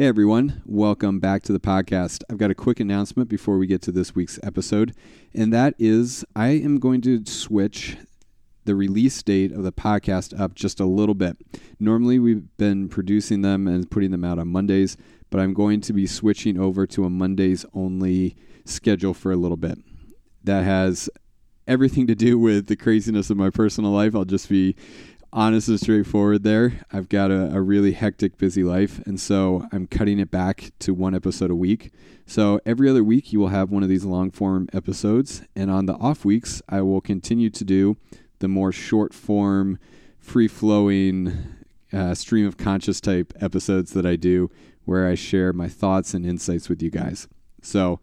Hey everyone, welcome back to the podcast. I've got a quick announcement before we get to this week's episode, and that is I am going to switch the release date of the podcast up just a little bit. Normally, we've been producing them and putting them out on Mondays, but I'm going to be switching over to a Mondays only schedule for a little bit. That has everything to do with the craziness of my personal life. I'll just be honest and straightforward there. I've got a, a, really hectic, busy life, and so I'm cutting it back to one episode a week. So every other week, you will have one of these long form episodes, and on the off weeks, I will continue to do the more short form, free flowing, uh, stream of conscious type episodes that I do, where I share my thoughts and insights with you guys. So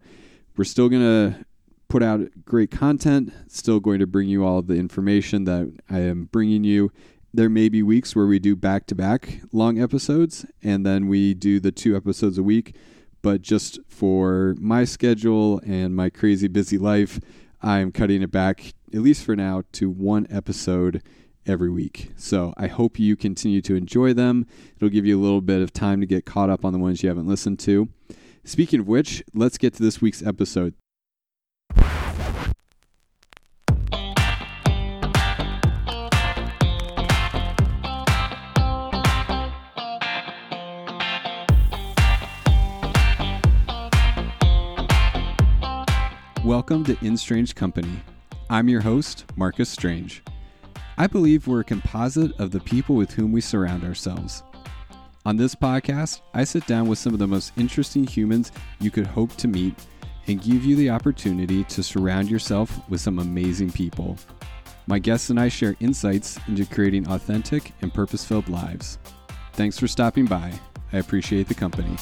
we're still going to put out great content, still going to bring you all the information that I am bringing you there may be weeks where we do back to back long episodes and then we do the two episodes a week. But just for my schedule and my crazy busy life, I'm cutting it back, at least for now, to one episode every week. So I hope you continue to enjoy them. It'll give you a little bit of time to get caught up on the ones you haven't listened to. Speaking of which, let's get to this week's episode. Welcome to In Strange Company. I'm your host, Marcus Strange. I believe we're a composite of the people with whom we surround ourselves. On this podcast, I sit down with some of the most interesting humans you could hope to meet and give you the opportunity to surround yourself with some amazing people. My guests and I share insights into creating authentic and purpose filled lives. Thanks for stopping by. I appreciate the company.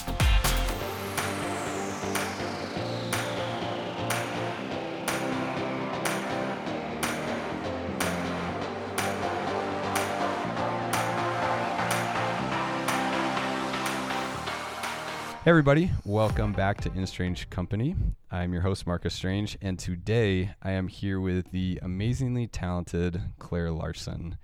Hey, everybody, welcome back to In Strange Company. I'm your host, Marcus Strange, and today I am here with the amazingly talented Claire Larson.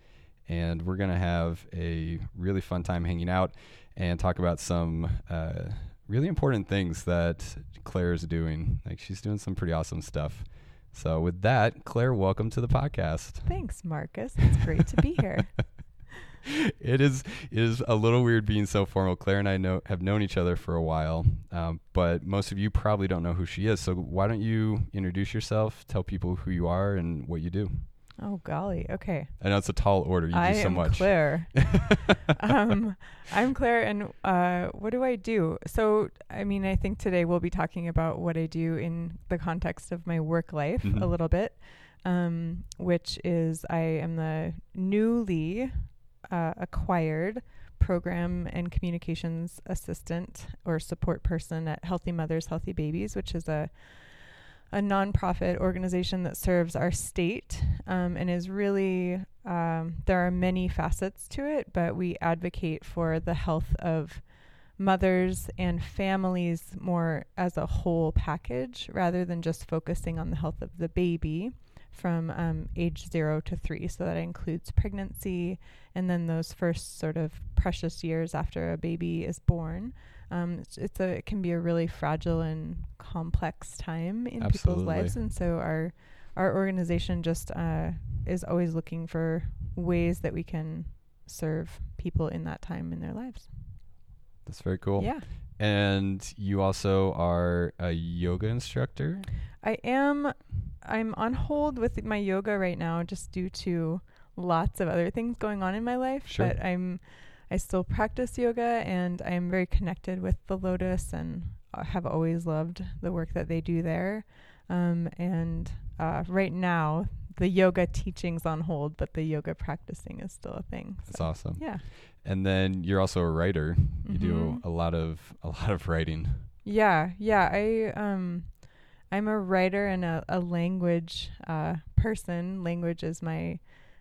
And we're going to have a really fun time hanging out and talk about some uh, really important things that Claire is doing. Like, she's doing some pretty awesome stuff. So, with that, Claire, welcome to the podcast. Thanks, Marcus. It's great to be here. it is it is a little weird being so formal. Claire and I know have known each other for a while, um, but most of you probably don't know who she is. So why don't you introduce yourself, tell people who you are and what you do? Oh golly, okay. I know it's a tall order. You I do so am much. Claire. um, I'm Claire, and uh, what do I do? So, I mean, I think today we'll be talking about what I do in the context of my work life mm-hmm. a little bit, um, which is I am the newly uh, acquired program and communications assistant or support person at Healthy Mothers, Healthy Babies, which is a a nonprofit organization that serves our state um, and is really um, there are many facets to it, but we advocate for the health of mothers and families more as a whole package rather than just focusing on the health of the baby from um, age zero to three. So that includes pregnancy and then those first sort of precious years after a baby is born. Um, it's, it's, a it can be a really fragile and complex time in Absolutely. people's lives, and so our our organization just uh, is always looking for ways that we can serve people in that time in their lives. That's very cool. Yeah. And you also are a yoga instructor? I am I'm on hold with my yoga right now just due to lots of other things going on in my life. Sure. But I'm I still practice yoga and I am very connected with the Lotus and have always loved the work that they do there. Um, and uh, right now, the yoga teaching's on hold, but the yoga practicing is still a thing. That's awesome. Yeah. And then you're also a writer. You mm-hmm. do a lot of a lot of writing. Yeah, yeah. I um I'm a writer and a, a language uh, person. Language is my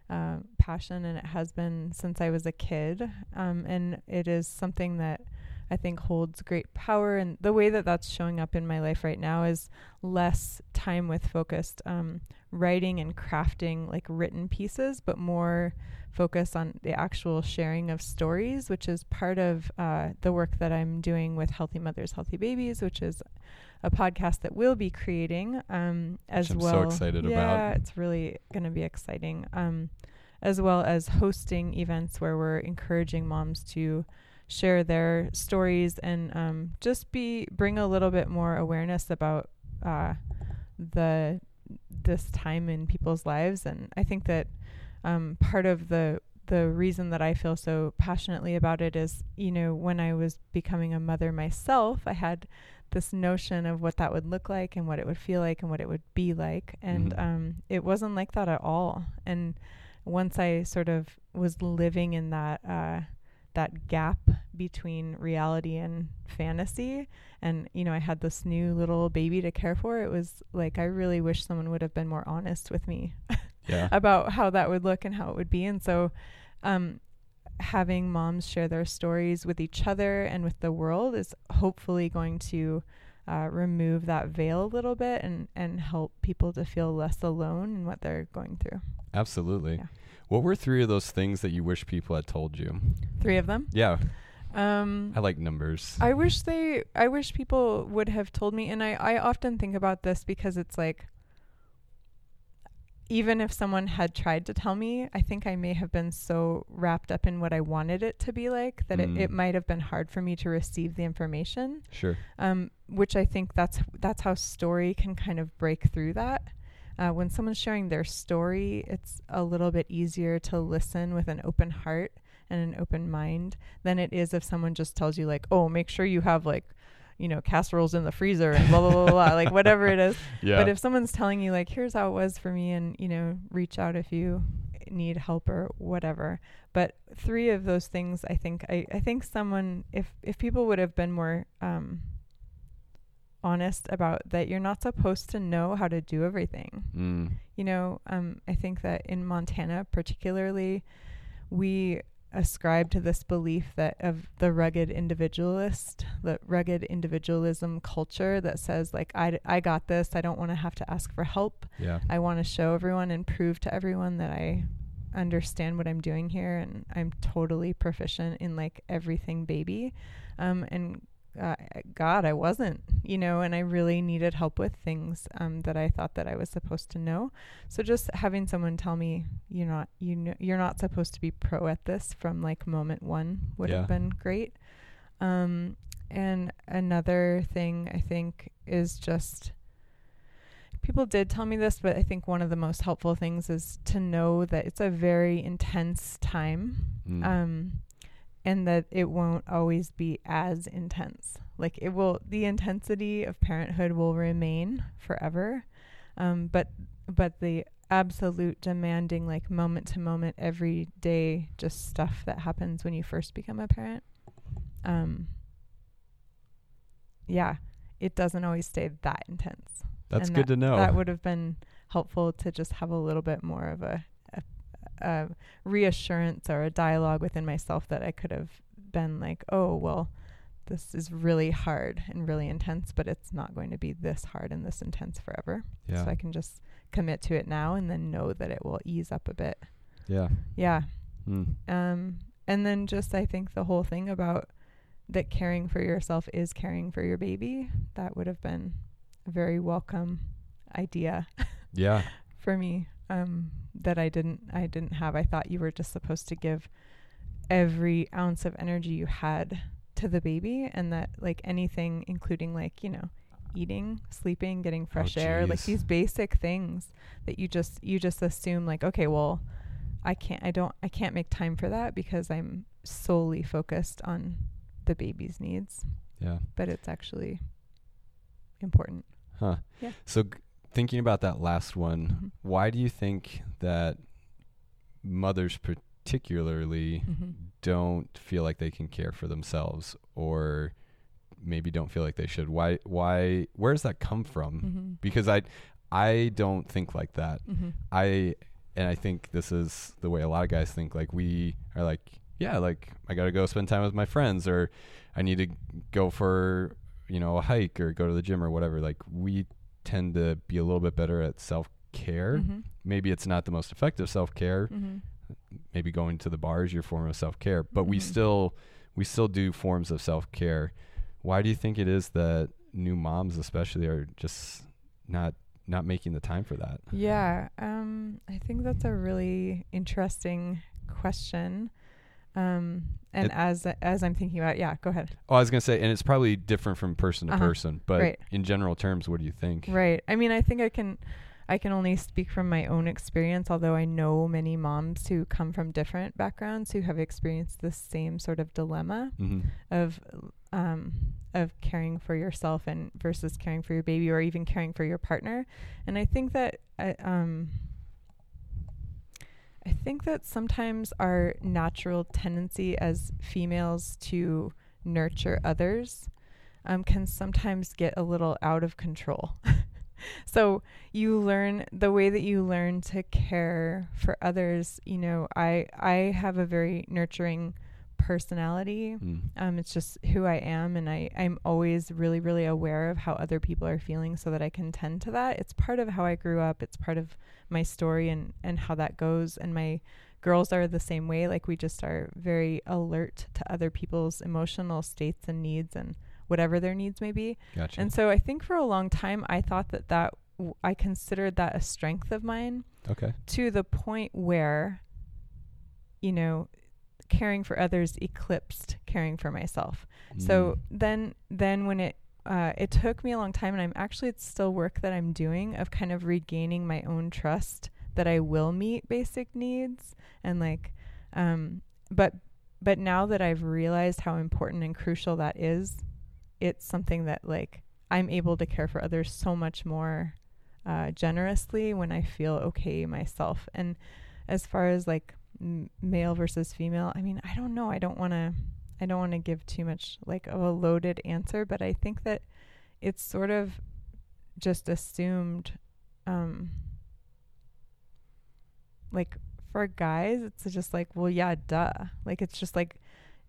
uh, passion, and it has been since I was a kid. Um, and it is something that I think holds great power. And the way that that's showing up in my life right now is less time with focused um, writing and crafting like written pieces, but more focus on the actual sharing of stories, which is part of uh, the work that I'm doing with Healthy Mothers, Healthy Babies, which is a podcast that we'll be creating um, as Which I'm well. so excited yeah, about. it's really going to be exciting. Um, as well as hosting events where we're encouraging moms to share their stories and um, just be bring a little bit more awareness about uh, the this time in people's lives. And I think that um, part of the the reason that I feel so passionately about it is, you know, when I was becoming a mother myself, I had this notion of what that would look like and what it would feel like and what it would be like, and Mhm. um, it wasn't like that at all. And once I sort of was living in that uh, that gap between reality and fantasy, and you know, I had this new little baby to care for. It was like I really wish someone would have been more honest with me Yeah. about how that would look and how it would be. And so, um, having moms share their stories with each other and with the world is hopefully going to uh, remove that veil a little bit and, and help people to feel less alone in what they're going through. Absolutely. Yeah. What were three of those things that you wish people had told you? Three of them. Yeah, Um, I like numbers. I wish they I wish people would have told me and I, I often think about this because it's like even if someone had tried to tell me, I think I may have been so wrapped up in what I wanted it to be like that Mm. it, it might have been hard for me to receive the information. sure. Um, which I think that's that's how story can kind of break through that. Uh, when someone's sharing their story, it's a little bit easier to listen with an open heart and an open mind than it is if someone just tells you like, "Oh, make sure you have like, you know, casseroles in the freezer and blah blah blah blah,", like whatever it is. Yeah. But if someone's telling you like, "Here's how it was for me," and you know, reach out if you need help or whatever. But three of those things, I think, I, I think someone, if if people would have been more um, honest about that, you're not supposed to know how to do everything mm. you know, um, I think that in Montana, particularly, we ascribe to this belief that of the rugged individualist, the rugged individualism culture that says, like, I, I got this. I don't want to have to ask for help. Yeah. I want to show everyone and prove to everyone that I understand what I'm doing here and I'm totally proficient in like everything baby. Um, and uh, God, I wasn't, you know, and I really needed help with things um, that I thought that I was supposed to know. So just having someone tell me you're not, you know, you're not supposed to be pro at this from like moment one would Yeah. have been great. Um, and another thing I think is just people did tell me this, but I think one of the most helpful things is to know that it's a very intense time. Mm. Um, and that it won't always be as intense. Like it will, the intensity of parenthood will remain forever. Um, but, but the absolute demanding, like moment to moment, every day, just stuff that happens when you first become a parent. Um, yeah, it doesn't always stay that intense. That's and good that- to know. That would have been helpful to just have a little bit more of a, a, reassurance or a dialogue within myself that I could have been like, oh, well, this is really hard and really intense, but it's not going to be this hard and this intense forever. yeah. So I can just commit to it now and then know that it will ease up a bit. yeah. Yeah. Mm. Um, and then just I think the whole thing about that caring for yourself is caring for your baby. That would have been a very welcome idea Yeah. for me. Um, that I didn't I didn't have. I thought you were just supposed to give every ounce of energy you had to the baby and that like anything including like, you know, eating, sleeping, getting fresh air, like these basic things that you just you just assume like, okay, well, I can't I don't I can't make time for that because I'm solely focused on the baby's needs, Yeah. but it's actually important. Huh. Yeah. So g- thinking about that last one, Mhm. why do you think that mothers particularly Mhm. don't feel like they can care for themselves or maybe don't feel like they should? Why why where does that come from? Mhm. Because I I don't think like that. Mhm. I and I think this is the way a lot of guys think. Like we are like, yeah, like I got to go spend time with my friends, or I need to go for you know a hike or go to the gym or whatever. Like we tend to be a little bit better at self care. Mhm. Maybe it's not the most effective self care. Mhm. maybe going to the bar is your form of self care, but we Mhm. still we still do forms of self care. Why do you think it is that new moms, especially, are just not not making the time for that? Yeah, um, I think that's a really interesting question. Um, and It- as as I'm thinking about, it, yeah, go ahead. Oh, I was gonna say, and it's probably different from person to Uh-huh. person, but Right. in general terms, what do you think? Right. I mean, I think I can I can only speak from my own experience, although I know many moms who come from different backgrounds who have experienced the same sort of dilemma hmm of um, of caring for yourself and versus caring for your baby or even caring for your partner. And I think that I, um, I think that sometimes our natural tendency as females to nurture others um, can sometimes get a little out of control. so you learn the way that you learn to care for others. You know, I I have a very nurturing personality. Mm. Um, it's just who I am, and I, I'm always really, really aware of how other people are feeling so that I can tend to that. It's part of how I grew up, it's part of my story and, and how that goes. And my girls are the same way. Like, we just are very alert to other people's emotional states and needs and whatever their needs may be. Gotcha. And so I think for a long time, I thought that that w- I considered that a strength of mine okay. to the point where, you know, caring for others eclipsed caring for myself. So Mm. then, then when it uh, it took me a long time, and I'm actually it's still work that I'm doing of kind of regaining my own trust that I will meet basic needs and like, um, but but now that I've realized how important and crucial that is, it's something that like I'm able to care for others so much more uh, generously when I feel okay myself. And as far as like m- male versus female, I mean, I don't know. I don't want to. I don't want to give too much like of a loaded answer, but I think that it's sort of just assumed. Um, like for guys, it's just like, well, yeah, duh. Like it's just like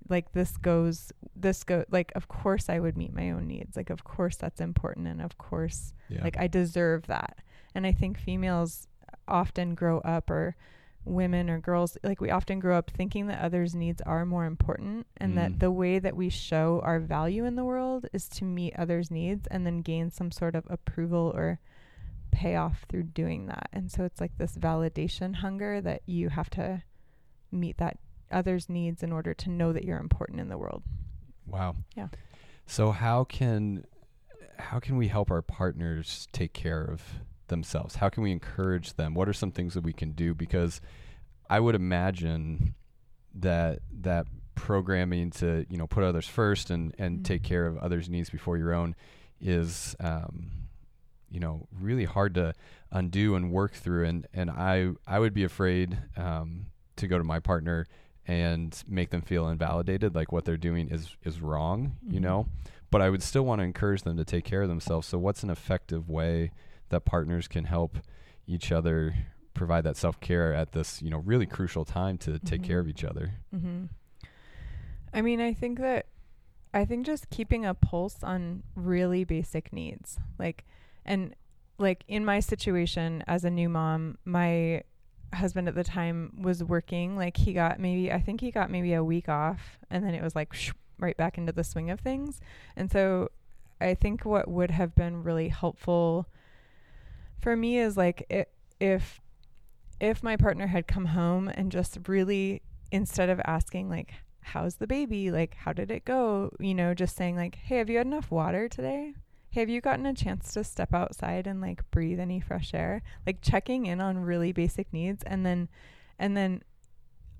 like this goes this go like of course I would meet my own needs. Like of course that's important and of course yeah. like I deserve that. And I think females often grow up or women or girls like we often grow up thinking that others' needs are more important and Mm. that the way that we show our value in the world is to meet others' needs and then gain some sort of approval or payoff through doing that. And so it's like this validation hunger that you have to meet that others' needs in order to know that you're important in the world. Wow. Yeah. So how can how can we help our partners take care of themselves? How can we encourage them? What are some things that we can do? Because I would imagine that that programming to you know put others first and and Mhm. take care of others' needs before your own is um, you know really hard to undo and work through. And and I I would be afraid um, to go to my partner and make them feel invalidated like what they're doing is is wrong you Mhm. know but i would still want to encourage them to take care of themselves so what's an effective way that partners can help each other provide that self-care at this you know really crucial time to take Mhm. care of each other Mm-hmm. I mean, I think that I think just keeping a pulse on really basic needs, like, and like in my situation as a new mom, my husband at the time was working. Like he got maybe I think he got maybe a week off, and then it was like shoo, right back into the swing of things. And so I think what would have been really helpful for me is like if if my partner had come home and just really instead of asking like how's the baby? Like how did it go? you know just saying like hey have you had enough water today? Hey, have you gotten a chance to step outside and like breathe any fresh air? Like checking in on really basic needs and then and then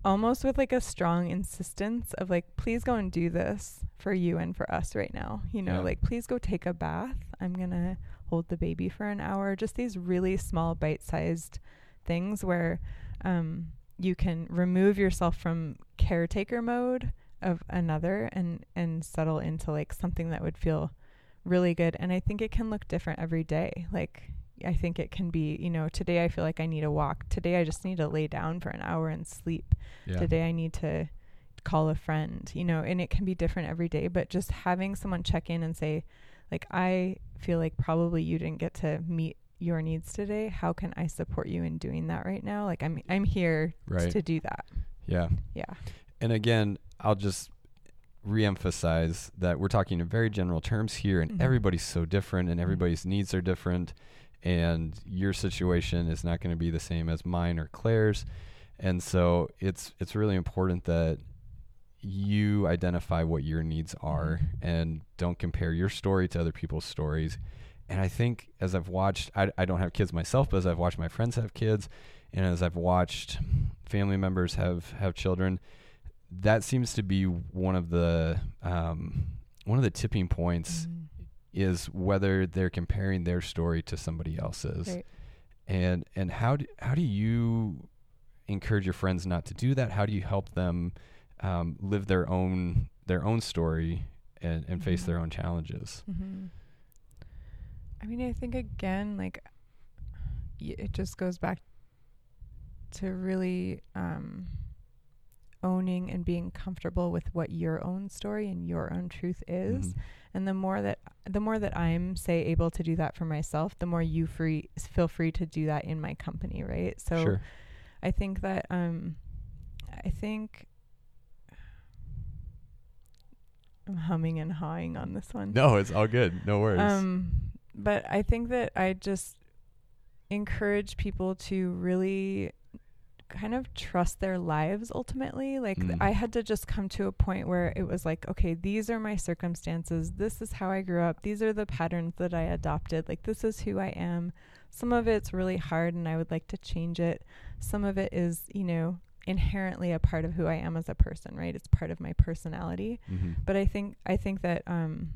almost with like a strong insistence of like please go and do this for you and for us right now you know Yeah. like please go take a bath. I'm gonna hold the baby for an hour. Just these really small bite-sized things where um, you can remove yourself from caretaker mode of another and and settle into like something that would feel really good. And i think it can look different every day. Like i think it can be you know today i feel like i need a walk. Today i just need to lay down for an hour and sleep. Yeah. Today i need to call a friend you know and it can be different every day. But just having someone check in and say like i feel like probably you didn't get to meet your needs today how can i support you in doing that right now like i'm i'm here right to do that Yeah. Yeah. And again, I'll just reemphasize that we're talking in very general terms here, and Mhm. everybody's so different, and Mhm. everybody's needs are different, and your situation is not going to be the same as mine or Claire's, and so it's it's really important that you identify what your needs are Mhm. and don't compare your story to other people's stories. And I think as I've watched, I, I don't have kids myself, but as I've watched my friends have kids, and as I've watched family members have have children, that seems to be one of the um, one of the tipping points Mhm. is whether they're comparing their story to somebody else's. Right. And and how do, how do you encourage your friends not to do that? How do you help them um, live their own their own story and, and face Mhm. their own challenges? hmm I mean, I think again, like, y- it just goes back to really um, owning and being comfortable with what your own story and your own truth is. Mhm. And the more that the more that I'm say able to do that for myself, the more you free feel free to do that in my company, right? So sure. I think that um, I think I'm humming and hawing on this one. No, it's all good. No worries. Um, but I think that I just encourage people to really kind of trust their lives ultimately. Like th- Mm. I had to just come to a point where it was like, okay, these are my circumstances. This is how I grew up. These are the patterns that I adopted. Like this is who I am. Some of it's really hard and I would like to change it. Some of it is, you know, inherently a part of who I am as a person, right? It's part of my personality Mhm. but I think I think that um,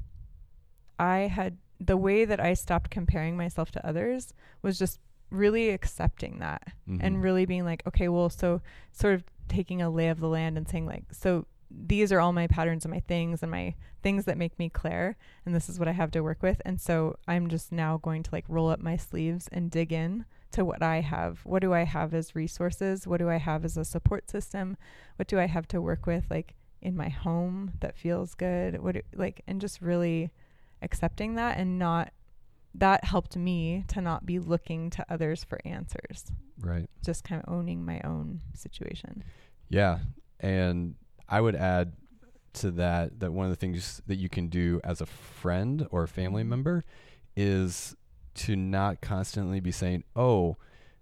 I had the way that I stopped comparing myself to others was just really accepting that Mhm. and really being like, okay, well, so sort of taking a lay of the land and saying like, so these are all my patterns and my things and my things that make me Claire, and this is what I have to work with, and so I'm just now going to like roll up my sleeves and dig in to what I have. What do I have as resources? What do I have as a support system? What do I have to work with like in my home that feels good? What do, like and just really accepting that and not that helped me to not be looking to others for answers. right. Just kind of owning my own situation. Yeah, and I would add to that that one of the things that you can do as a friend or a family Mhm. member is to not constantly be saying, "Oh,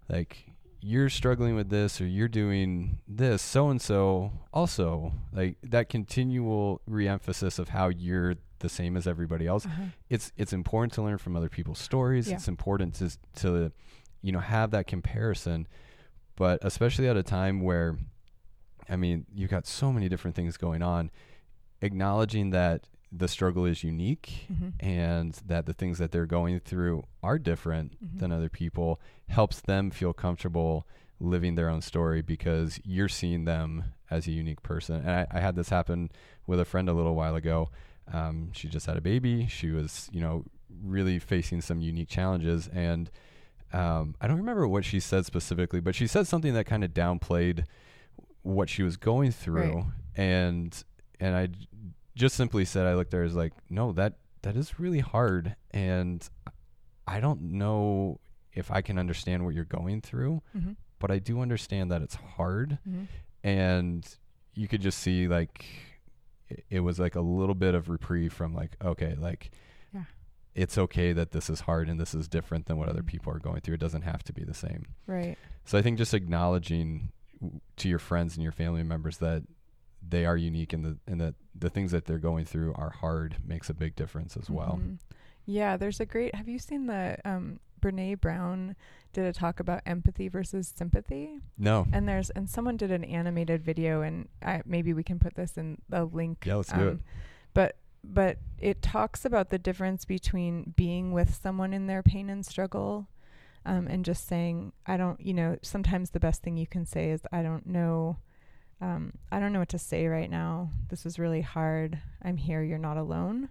like you're struggling with this or you're doing this, so and so also." Like that continual reemphasis of how you're the same as everybody else. Uh-huh. It's it's important to learn from other people's stories. Yeah. It's important to to you know have that comparison, but especially at a time where I mean, you've got so many different things going on. Acknowledging that the struggle is unique Mhm. and that the things that they're going through are different Mhm. than other people helps them feel comfortable living their own story because you're seeing them as a unique person. And I, I had this happen with a friend a little while ago. Um, she just had a baby. She was, you know, really facing some unique challenges. And um, I don't remember what she said specifically, but she said something that kind of downplayed what she was going through. Right. And and I just simply said, I looked at her as like, no, that that is really hard, and I don't know if I can understand what you're going through, Mhm. but I do understand that it's hard, Mhm. and you could just see like it, it was like a little bit of reprieve from like, okay, like Yeah. it's okay that this is hard and this is different than what other Mhm. people are going through. It doesn't have to be the same. Right. So I think just acknowledging to your friends and your family members that they are unique and the and that the things that they're going through are hard makes a big difference as well. Mhm. Yeah, there's a great. Have you seen the um, Brene Brown did a talk about empathy versus sympathy? No. And there's and someone did an animated video, and I, maybe we can put this in the link. Yeah, let's do it. But but it talks about the difference between being with someone in their pain and struggle, um, and just saying, I don't. You know, sometimes the best thing you can say is, I don't know. Um, I don't know what to say right now. This is really hard. I'm here. You're not alone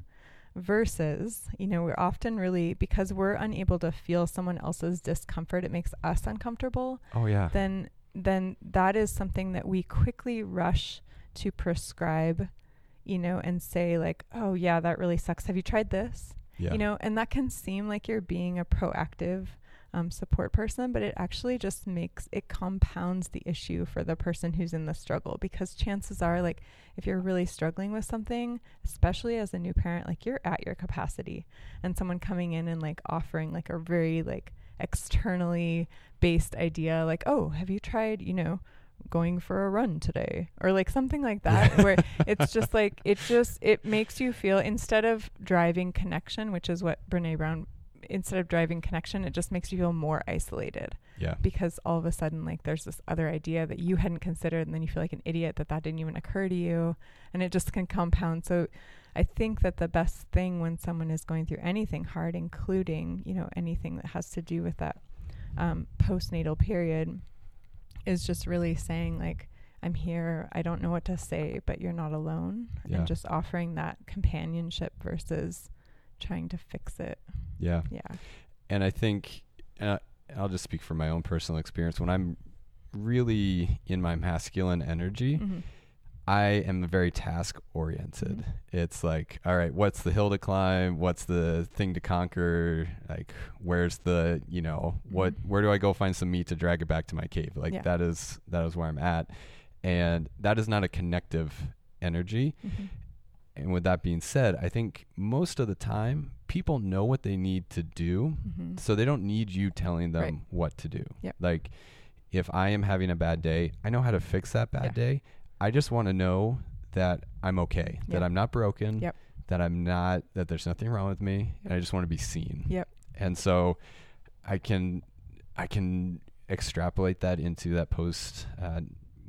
versus you know we're often really because we're unable to feel someone else's discomfort it makes us uncomfortable Oh yeah. then then that is something that we quickly rush to prescribe you know and say like oh yeah that really sucks have you tried this yeah. you know and that can seem like you're being a proactive um, support person, but it actually just makes it compounds the issue for the person who's in the struggle because chances are, like, if you're really struggling with something, especially as a new parent, like, you're at your capacity, and someone coming in and like offering like a very like externally based idea, like, oh, have you tried, you know, going for a run today? Or like something like that where it's just like it just it makes you feel instead of driving connection which is what brene brown instead of driving connection, it just makes you feel more isolated. Yeah. Because all of a sudden, like, there's this other idea that you hadn't considered, and then you feel like an idiot that that didn't even occur to you, and it just can compound. So, I think that the best thing when someone is going through anything hard, including you know anything that has to do with that um, postnatal period, is just really saying like. I'm here. I don't know what to say, but you're not alone. Yeah. And just offering that companionship versus trying to fix it. Yeah. Yeah. And I think uh, I'll just speak from my own personal experience. When I'm really in my masculine energy, Mm-hmm. I am very task oriented. Mm-hmm. It's like, all right, what's the hill to climb? What's the thing to conquer? Like, where's the, you know, what, Mhm. where do I go find some meat to drag it back to my cave? Like Yeah. that is, that is where I'm at. And that is not a connective energy. Mm-hmm. And with that being said, I think most of the time people know what they need to do. Mm-hmm. So they don't need you telling them Right. what to do. Yep. Like if I am having a bad day, I know how to fix that bad Yeah. day. I just want to know that I'm okay, that I'm not broken, Yep. that I'm not that there's nothing wrong with me, and I just want to be seen. Yep. And so I can I can extrapolate that into that post uh,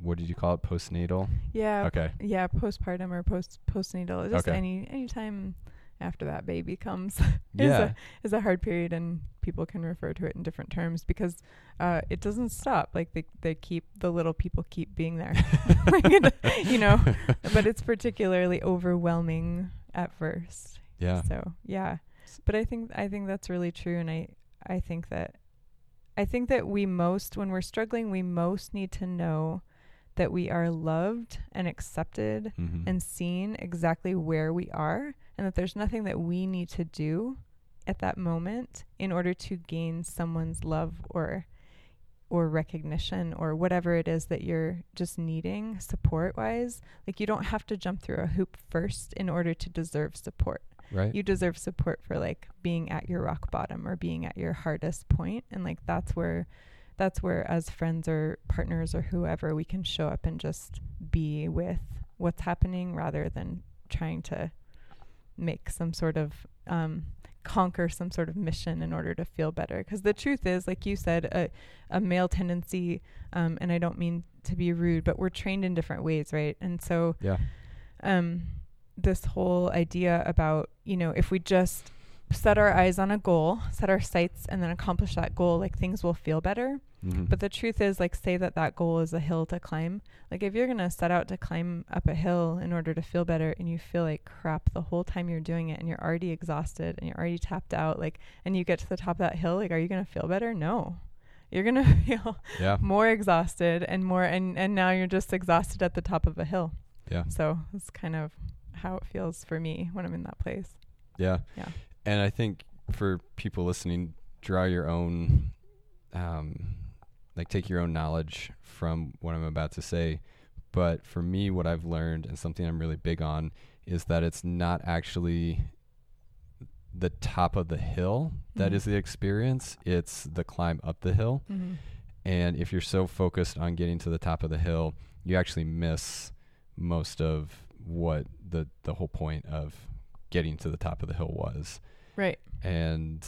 what did you call it postnatal? Yeah. Okay. Yeah, postpartum or post postnatal. Just Okay. any any time after that baby comes is Yeah. a is a hard period and people can refer to it in different terms because uh, it doesn't stop. Like they they keep the little people keep being there. You know, but it's particularly overwhelming at first. Yeah. So yeah, but I think I think that's really true, and I I think that I think that we most when we're struggling, we most need to know that we are loved and accepted Mhm. and seen exactly where we are, and that there's nothing that we need to do at that moment in order to gain someone's love or or recognition or whatever it is that you're just needing support wise like you don't have to jump through a hoop first in order to deserve support right? you deserve support for like being at your rock bottom or being at your hardest point and like that's where that's where as friends or partners or whoever we can show up and just be with what's happening rather than trying to make some sort of um conquer some sort of mission in order to feel better because the truth is like you said a, a male tendency um and i don't mean to be rude but we're trained in different ways right and so yeah. um, this whole idea about you know if we just set our eyes on a goal, set our sights, and then accomplish that goal, like things will feel better. Mhm. But the truth is, like, say that that goal is a hill to climb. Like, if you're gonna set out to climb up a hill in order to feel better, and you feel like crap the whole time you're doing it, and you're already exhausted and you're already tapped out, like, and you get to the top of that hill, like, are you gonna feel better? No. You're gonna feel yeah. more exhausted and more, and and now you're just exhausted at the top of a hill. Yeah. So it's kind of how it feels for me when I'm in that place. Yeah. Yeah. And I think for people listening, draw your own, um, like take your own knowledge from what I'm about to say. But for me, what I've learned and something I'm really big on is that it's not actually the top of the hill that Mhm. is the experience, it's the climb up the hill. Mm-hmm. And if you're so focused on getting to the top of the hill, you actually miss most of what the the whole point of getting to the top of the hill was. Right. And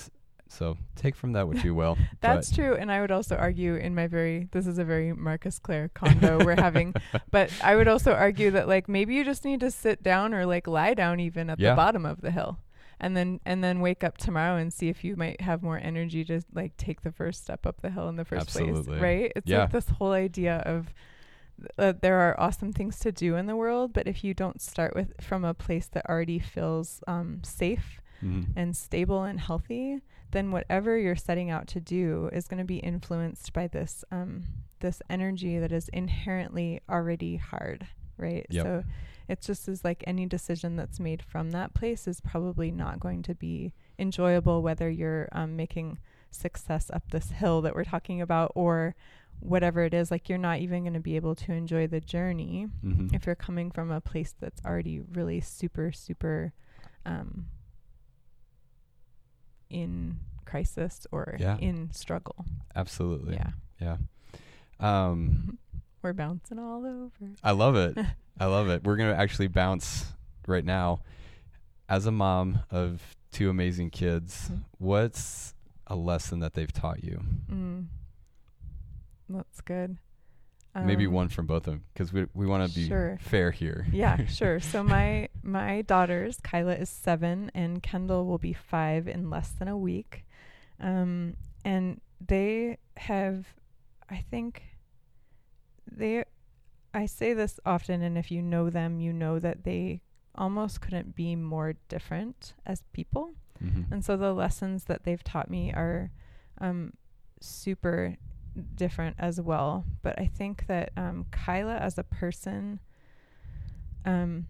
so take from that what you will. That's true. And I would also argue in my very, this is a very Marcus Claire condo we're having, but I would also argue that like maybe you just need to sit down or like lie down even at Yeah. the bottom of the hill. And then and then wake up tomorrow and see if you might have more energy to like take the first step up the hill in the first Absolutely. place, right? It's Yeah. like this whole idea of uh, there are awesome things to do in the world, but if you don't start with from a place that already feels um, safe Mhm. and stable and healthy, then whatever you're setting out to do is going to be influenced by this um, this energy that is inherently already hard, right? Yep. So it's just as like any decision that's made from that place is probably not going to be enjoyable, whether you're um, making success up this hill that we're talking about or whatever it is like you're not even going to be able to enjoy the journey Mhm. if you're coming from a place that's already really super super um in crisis or Yeah. in struggle Absolutely. yeah Yeah. Um, we're bouncing all over I love it. I love it. We're gonna actually bounce right now. As a mom of two amazing kids, Mhm. what's a lesson that they've taught you? mm. that's good Maybe Um, one from both of them, because we we want to be sure. fair here. yeah, sure. So my my daughters, Kyla is seven, and Kendall will be five in less than a week, um, and they have, I think, they. I say this often, and if you know them, you know that they almost couldn't be more different as people. Mhm. And so the lessons that they've taught me are um, super different as well. But I think that um, Kyla as a person um,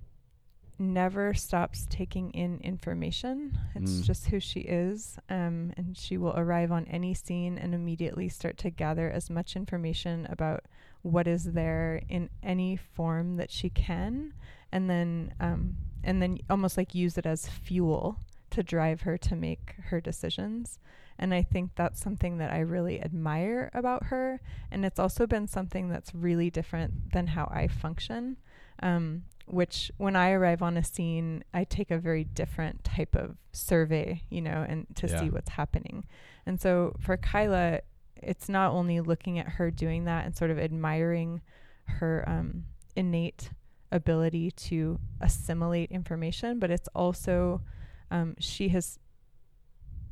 never stops taking in information. It's Mm. just who she is. Um, and she will arrive on any scene and immediately start to gather as much information about what is there in any form that she can and then um, and then almost like use it as fuel to drive her to make her decisions. And I think that's something that I really admire about her. And it's also been something that's really different than how I function. Um, which, when I arrive on a scene, I take a very different type of survey, you know, and to Yeah. see what's happening. And so for Kyla, it's not only looking at her doing that and sort of admiring her um, innate ability to assimilate information, but it's also um, she has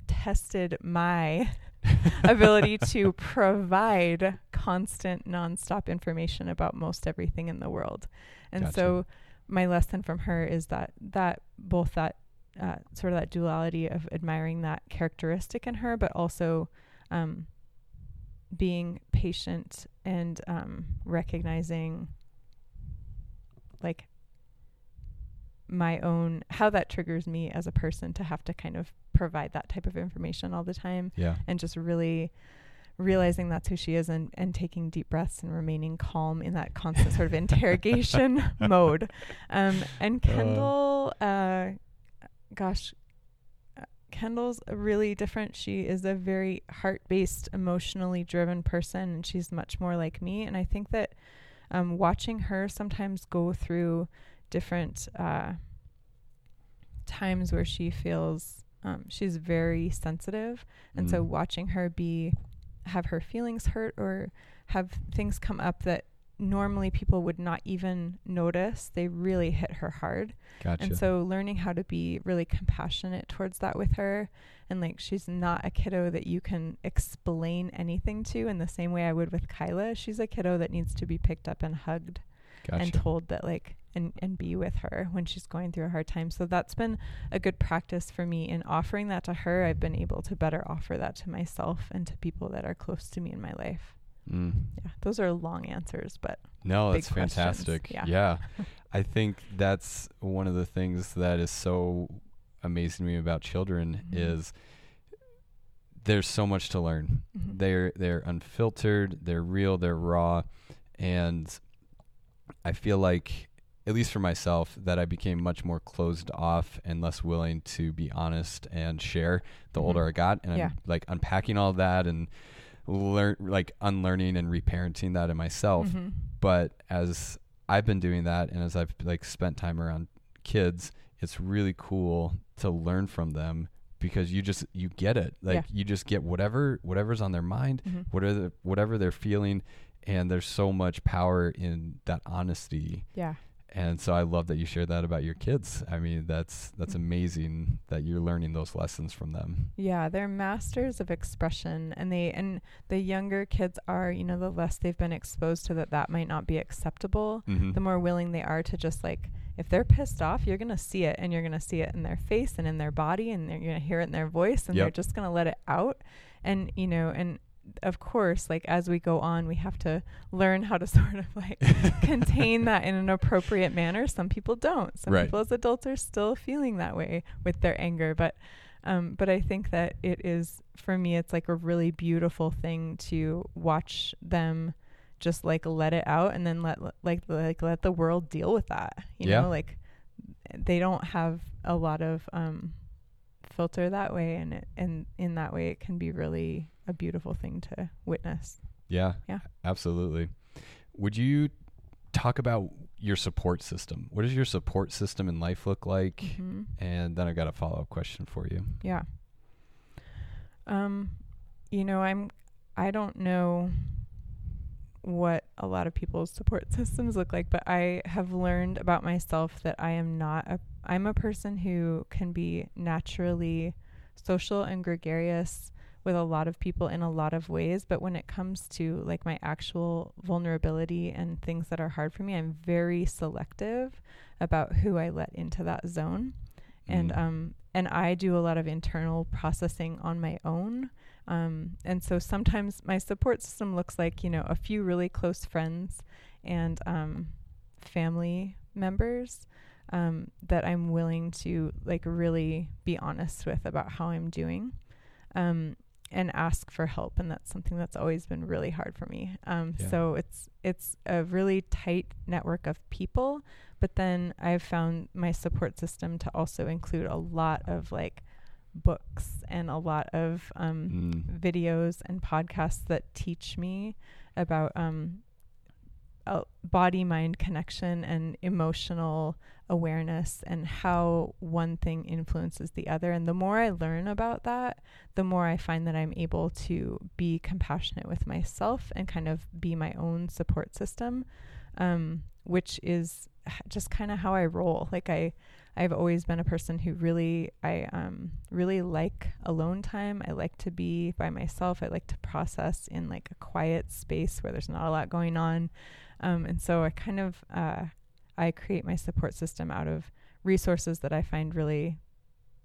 tested my ability to provide constant, nonstop information about most everything in the world. And Gotcha. so, my lesson from her is that that both that uh, sort of that duality of admiring that characteristic in her, but also um, being patient and um, recognizing like my own how that triggers me as a person to have to kind of provide that type of information all the time Yeah. and just really realizing that's who she is and, and taking deep breaths and remaining calm in that constant sort of interrogation mode. Um, and Kendall, uh, gosh, uh, Kendall's really different. She is a very heart based, emotionally driven person, and she's much more like me. And I think that um, watching her sometimes go through different uh, times where she feels um, she's very sensitive and so Mm. watching her be have her feelings hurt or have things come up that normally people would not even notice they really hit her hard Gotcha. and so learning how to be really compassionate towards that with her and like she's not a kiddo that you can explain anything to in the same way I would with Kyla she's a kiddo that needs to be picked up and hugged gotcha. and told that like and and be with her when she's going through a hard time. So that's been a good practice for me in offering that to her. I've been able to better offer that to myself and to people that are close to me in my life. Mm. Yeah, those are long answers, but No, that's questions. fantastic. Yeah. Yeah. I think that's one of the things that is so amazing to me about children Mhm. is there's so much to learn. mhm. They're they're unfiltered, they're real, they're raw, and I feel like at least for myself that I became much more closed off and less willing to be honest and share the Mhm. older I got and Yeah. I'm like unpacking all that and learn like unlearning and reparenting that in myself Mhm. but as I've been doing that and as I've like spent time around kids, it's really cool to learn from them because you just you get it. Like Yeah. you just get whatever whatever's on their mind, Mhm. whatever whatever they're feeling and there's so much power in that honesty. Yeah. And so I love that you shared that about your kids. I mean, that's that's Mm. amazing that you're learning those lessons from them. Yeah, they're masters of expression and they and the younger kids are, you know, the less they've been exposed to that that might not be acceptable. Mm-hmm. the more willing they are to just like if they're pissed off you're going to see it and you're going to see it in their face and in their body and you're going to hear it in their voice and they're just going to let it out and you know and of course like as we go on we have to learn how to sort of like contain that in an appropriate manner some people don't some Right. people as adults are still feeling that way with their anger but Um, but I think that it is for me. It's like a really beautiful thing to watch them just like let it out and then let like like let the world deal with that. You Yeah. know, like they don't have a lot of um, filter that way, and it, and in that way, it can be really a beautiful thing to witness. Yeah. Yeah. Absolutely. Would you talk about your support system? What does your support system in life look like? hmm And then I've got a follow up question for you. Yeah. Um, you know, I'm I don't know what a lot of people's support systems look like, but I have learned about myself that I am not a I'm a person who can be naturally social and gregarious with a lot of people in a lot of ways, but when it comes to like my actual vulnerability and things that are hard for me, I'm very selective about who I let into that zone and Mm. um and I do a lot of internal processing on my own. Um, and so sometimes my support system looks like you know a few really close friends and um, family members um, that I'm willing to like really be honest with about how I'm doing. Um, and ask for help and that's something that's always been really hard for me um, Yeah. so it's it's a really tight network of people but then I've found my support system to also include a lot of like books and a lot of um, Mm. videos and podcasts that teach me about um, uh, body mind connection and emotional awareness and how one thing influences the other. And the more I learn about that, the more I find that I'm able to be compassionate with myself and kind of be my own support system, um, which is just kind of how I roll. Like I, I've always been a person who really, I um, really like alone time. I like to be by myself. I like to process in like a quiet space where there's not a lot going on. Um, and so I kind of, uh, I create my support system out of resources that I find really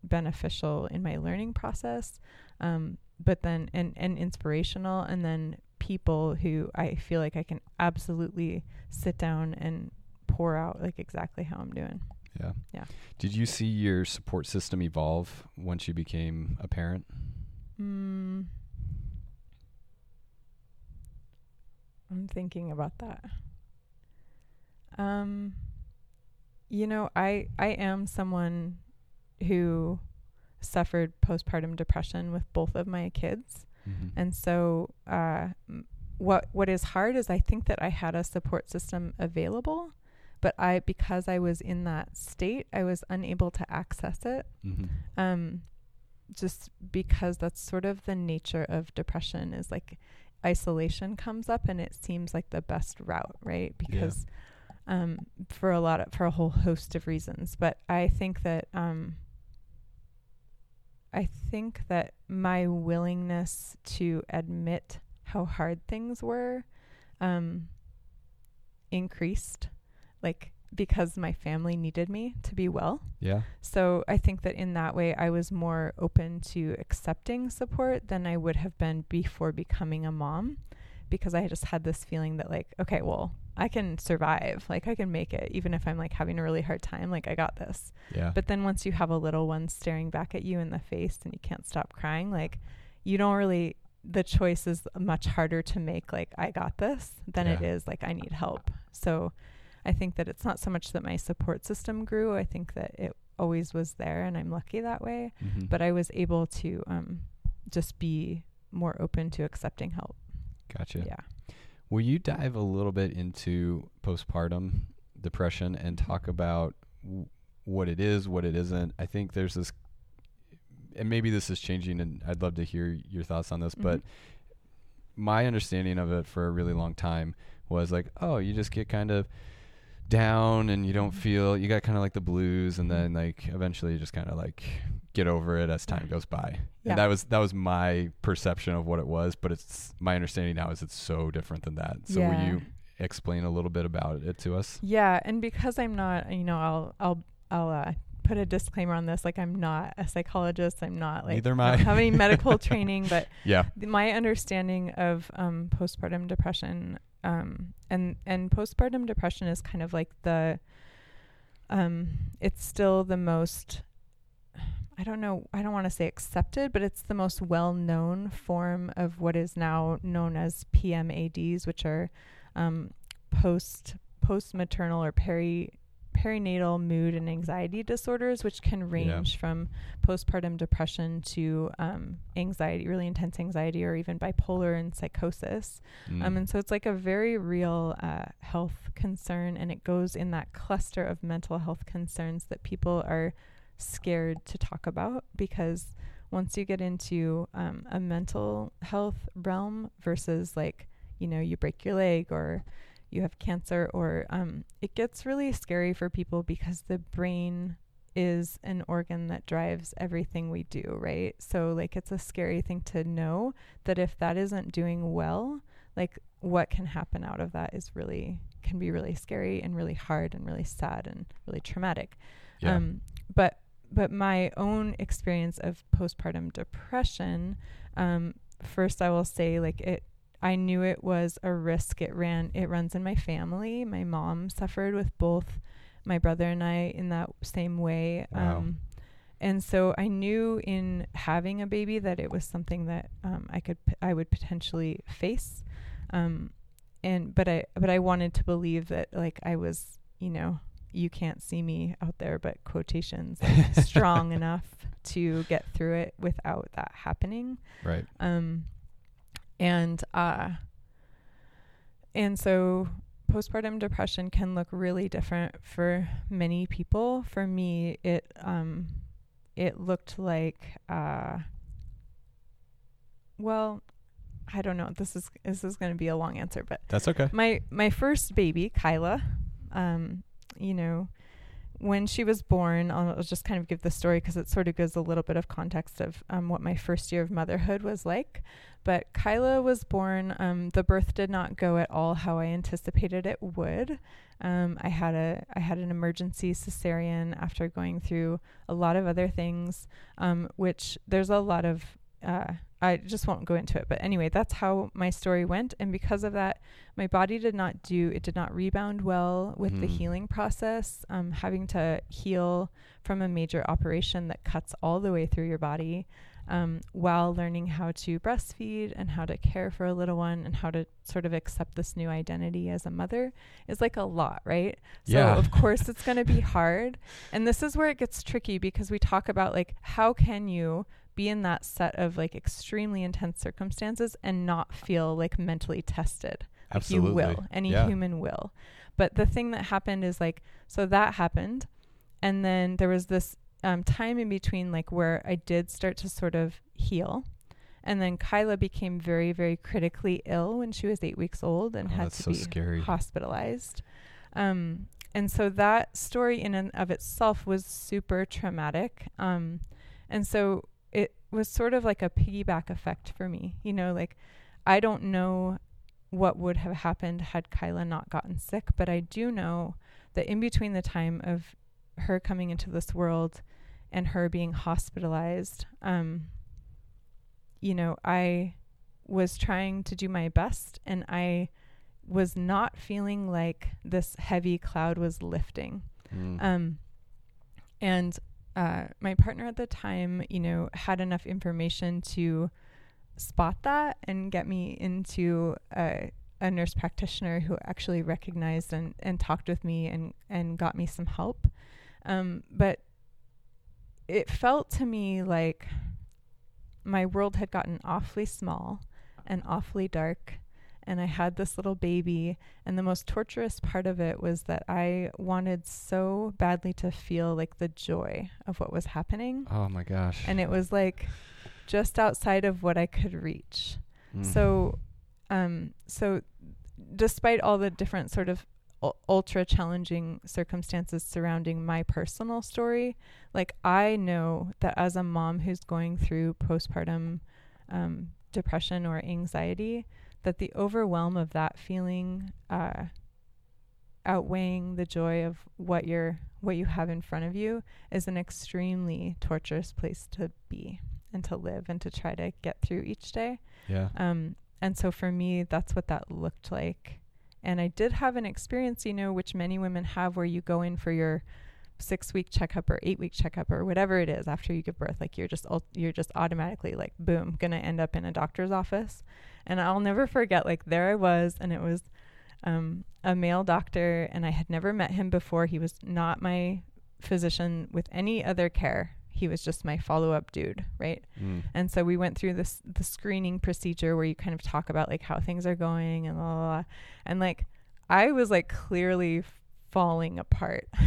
beneficial in my learning process. Um, but then, and, and inspirational, and then people who I feel like I can absolutely sit down and pour out like exactly how I'm doing. Yeah. Yeah. Did you see your support system evolve once you became a parent? Mm. I'm thinking about that. Um, you know, I I am someone who suffered postpartum depression with both of my kids, Mm-hmm. and so uh, what what is hard is I think that I had a support system available, but I because I was in that state, I was unable to access it mm-hmm. um just because that's sort of the nature of depression is like isolation comes up and it seems like the best route right because um for a lot of for a whole host of reasons but i think that um i think that my willingness to admit how hard things were um increased like because my family needed me to be well Yeah. so I think that in that way, I was more open to accepting support than I would have been before becoming a mom, because I just had this feeling that like, okay, well, I can survive, like I can make it, even if I'm like having a really hard time, like I got this. Yeah. But then once you have a little one staring back at you in the face and you can't stop crying, like you don't really. The choice is much harder to make. Like I got this than it Yeah. is like I need help. So. I think that it's not so much that my support system grew. I think that it always was there and I'm lucky that way. mm-hmm. But I was able to um, just be more open to accepting help. gotcha. Yeah. Will you dive a little bit into postpartum depression and talk about w- what it is, what it isn't? I think there's this, and maybe this is changing, and I'd love to hear your thoughts on this. But Mhm. my understanding of it for a really long time was like, oh, you just get kind of down and you don't Mhm. feel you got kind of like the blues and Mhm. then like eventually you just kind of like get over it as time goes by Yeah. and that was that was my perception of what it was but it's my understanding now is it's so different than that so will you explain a little bit about it to us Yeah, and because I'm not, you know, I'll I'll I'll uh, put a disclaimer on this. Like I'm not a psychologist. I'm not like Neither am I I. have any medical training, but yeah th- my understanding of um, postpartum depression um, and and postpartum depression is kind of like the um, it's still the most I don't know, I don't want to say accepted, but it's the most well known form of what is now known as PMADs, which are um, post post maternal or peri perinatal mood and anxiety disorders, which can range yeah. from postpartum depression to um, anxiety, really intense anxiety, or even bipolar and psychosis. Mm. Um, and so it's like a very real uh, health concern, and it goes in that cluster of mental health concerns that people are scared to talk about because once you get into um, a mental health realm versus like you know you break your leg or you have cancer or um, it gets really scary for people because the brain is an organ that drives everything we do right so like it's a scary thing to know that if that isn't doing well like what can happen out of that is really can be really scary and really hard and really sad and really traumatic yeah. um, but but my own experience of postpartum depression, um, first I will say like it I knew it was a risk it ran it runs in my family. My mom suffered with both my brother and I in that same way. Wow. Um, and so I knew in having a baby that it was something that um, I could p- I would potentially face. Um, and but I but I wanted to believe that like I was, you know, you can't see me out there, but quotations strong enough to get through it without that happening. Right. Um, and uh, and so postpartum depression can look really different for many people. For me, it um, it looked like uh, well, I don't know. This is this is going to be a long answer, but that's okay. My my first baby, Kyla, um, you know, when she was born, I'll, I'll just kind of give the story because it sort of gives a little bit of context of um, what my first year of motherhood was like. But Kyla was born. Um, the birth did not go at all how I anticipated it would. Um, I had a I had an emergency cesarean after going through a lot of other things, um, which there's a lot of uh, I just won't go into it. But anyway, that's how my story went. And because of that, my body did not do, it did not rebound well with mm. the healing process. Um, having to heal from a major operation that cuts all the way through your body um, while learning how to breastfeed and how to care for a little one and how to sort of accept this new identity as a mother is like a lot, right? So, yeah. of course, it's going to be hard. And this is where it gets tricky because we talk about like, how can you be in that set of like extremely intense circumstances and not feel like mentally tested. Absolutely. Like you will. Any yeah. human will. But the thing that happened is like, so that happened. And then there was this um, time in between, like where I did start to sort of heal. And then Kyla became very, very critically ill when she was eight weeks old and oh, had to so be scary. hospitalized. Um, and so that story in and of itself was super traumatic. Um, and so it was sort of like a piggyback effect for me. You know, like I don't know what would have happened had Kyla not gotten sick, but I do know that in between the time of her coming into this world and her being hospitalized, um, you know, I was trying to do my best and I was not feeling like this heavy cloud was lifting. Mm. Um, and uh, my partner at the time, you know, had enough information to spot that and get me into a, a nurse practitioner who actually recognized and, and talked with me and, and got me some help. Um, but it felt to me like my world had gotten awfully small and awfully dark and I had this little baby. And the most torturous part of it was that I wanted so badly to feel like the joy of what was happening. Oh my gosh. And it was like just outside of what I could reach. Mm. So, um, so despite all the different sort of ultra challenging circumstances surrounding my personal story, like I know that as a mom who's going through postpartum um, depression or anxiety, that the overwhelm of that feeling uh, outweighing the joy of what you're what you have in front of you is an extremely torturous place to be and to live and to try to get through each day. Yeah. Um and so for me that's what that looked like. And I did have an experience, you know, which many women have where you go in for your six week checkup or eight week checkup or whatever it is after you give birth like you're just you're just automatically like boom gonna end up in a doctor's office. And i'll never forget like there i was and it was um, a male doctor and i had never met him before. He was not my physician with any other care he was just my follow-up dude right Mm. and so we went through this the screening procedure where you kind of talk about like how things are going and blah, blah, blah. and like I was like clearly falling apart.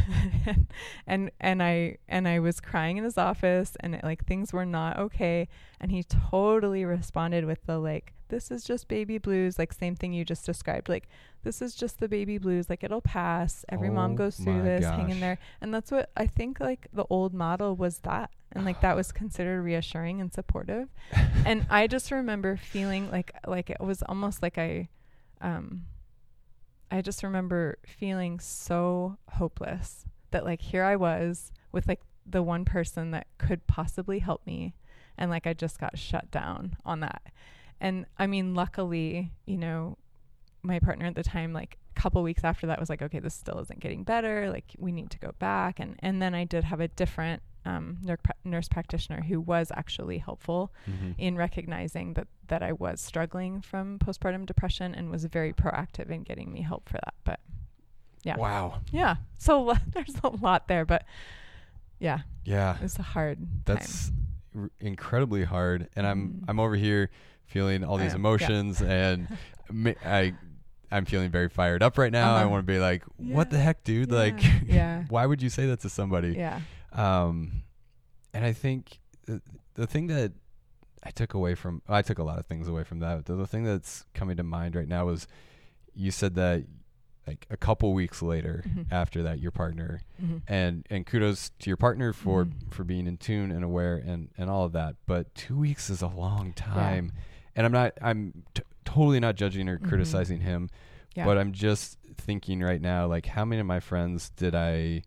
And and I and I was crying in his office and it, like things were not okay. And he totally responded with the like this is just baby blues like same thing you just described. Like this is just the baby blues like it'll pass. Every mom Oh goes through this hang in there. and that's what I think like the old model was that. And like that was considered reassuring and supportive. And I just remember feeling like like it was almost like I um I just remember feeling so hopeless that like here I was with like the one person that could possibly help me and like I just got shut down on that. And I mean luckily, you know, my partner at the time like a couple weeks after that was like okay, this still isn't getting better, like we need to go back and and then I did have a different um, nurse, nurse practitioner who was actually helpful Mhm. in recognizing that that I was struggling from postpartum depression and was very proactive in getting me help for that. But yeah. Wow. yeah, so there's a lot there, but yeah, Yeah. it's a hard That's r- incredibly hard, and I'm Mm. I'm over here feeling all these know, yeah. emotions, and ma- I I'm feeling very fired up right now. I Uh-huh. want to be like, what the heck, dude? Yeah. Like, Yeah. why would you say that to somebody? Yeah, Um, and I think the, the thing that I took away from I took a lot of things away from that. The, the thing that's coming to mind right now was you said that like a couple weeks later Mhm. after that your partner hmm and and kudos to your partner for Mhm. for being in tune and aware and and all of that but 2 weeks is a long time and I'm not I'm t- totally not judging or Mhm. criticizing him yeah, but I'm just thinking right now, like, how many of my friends did I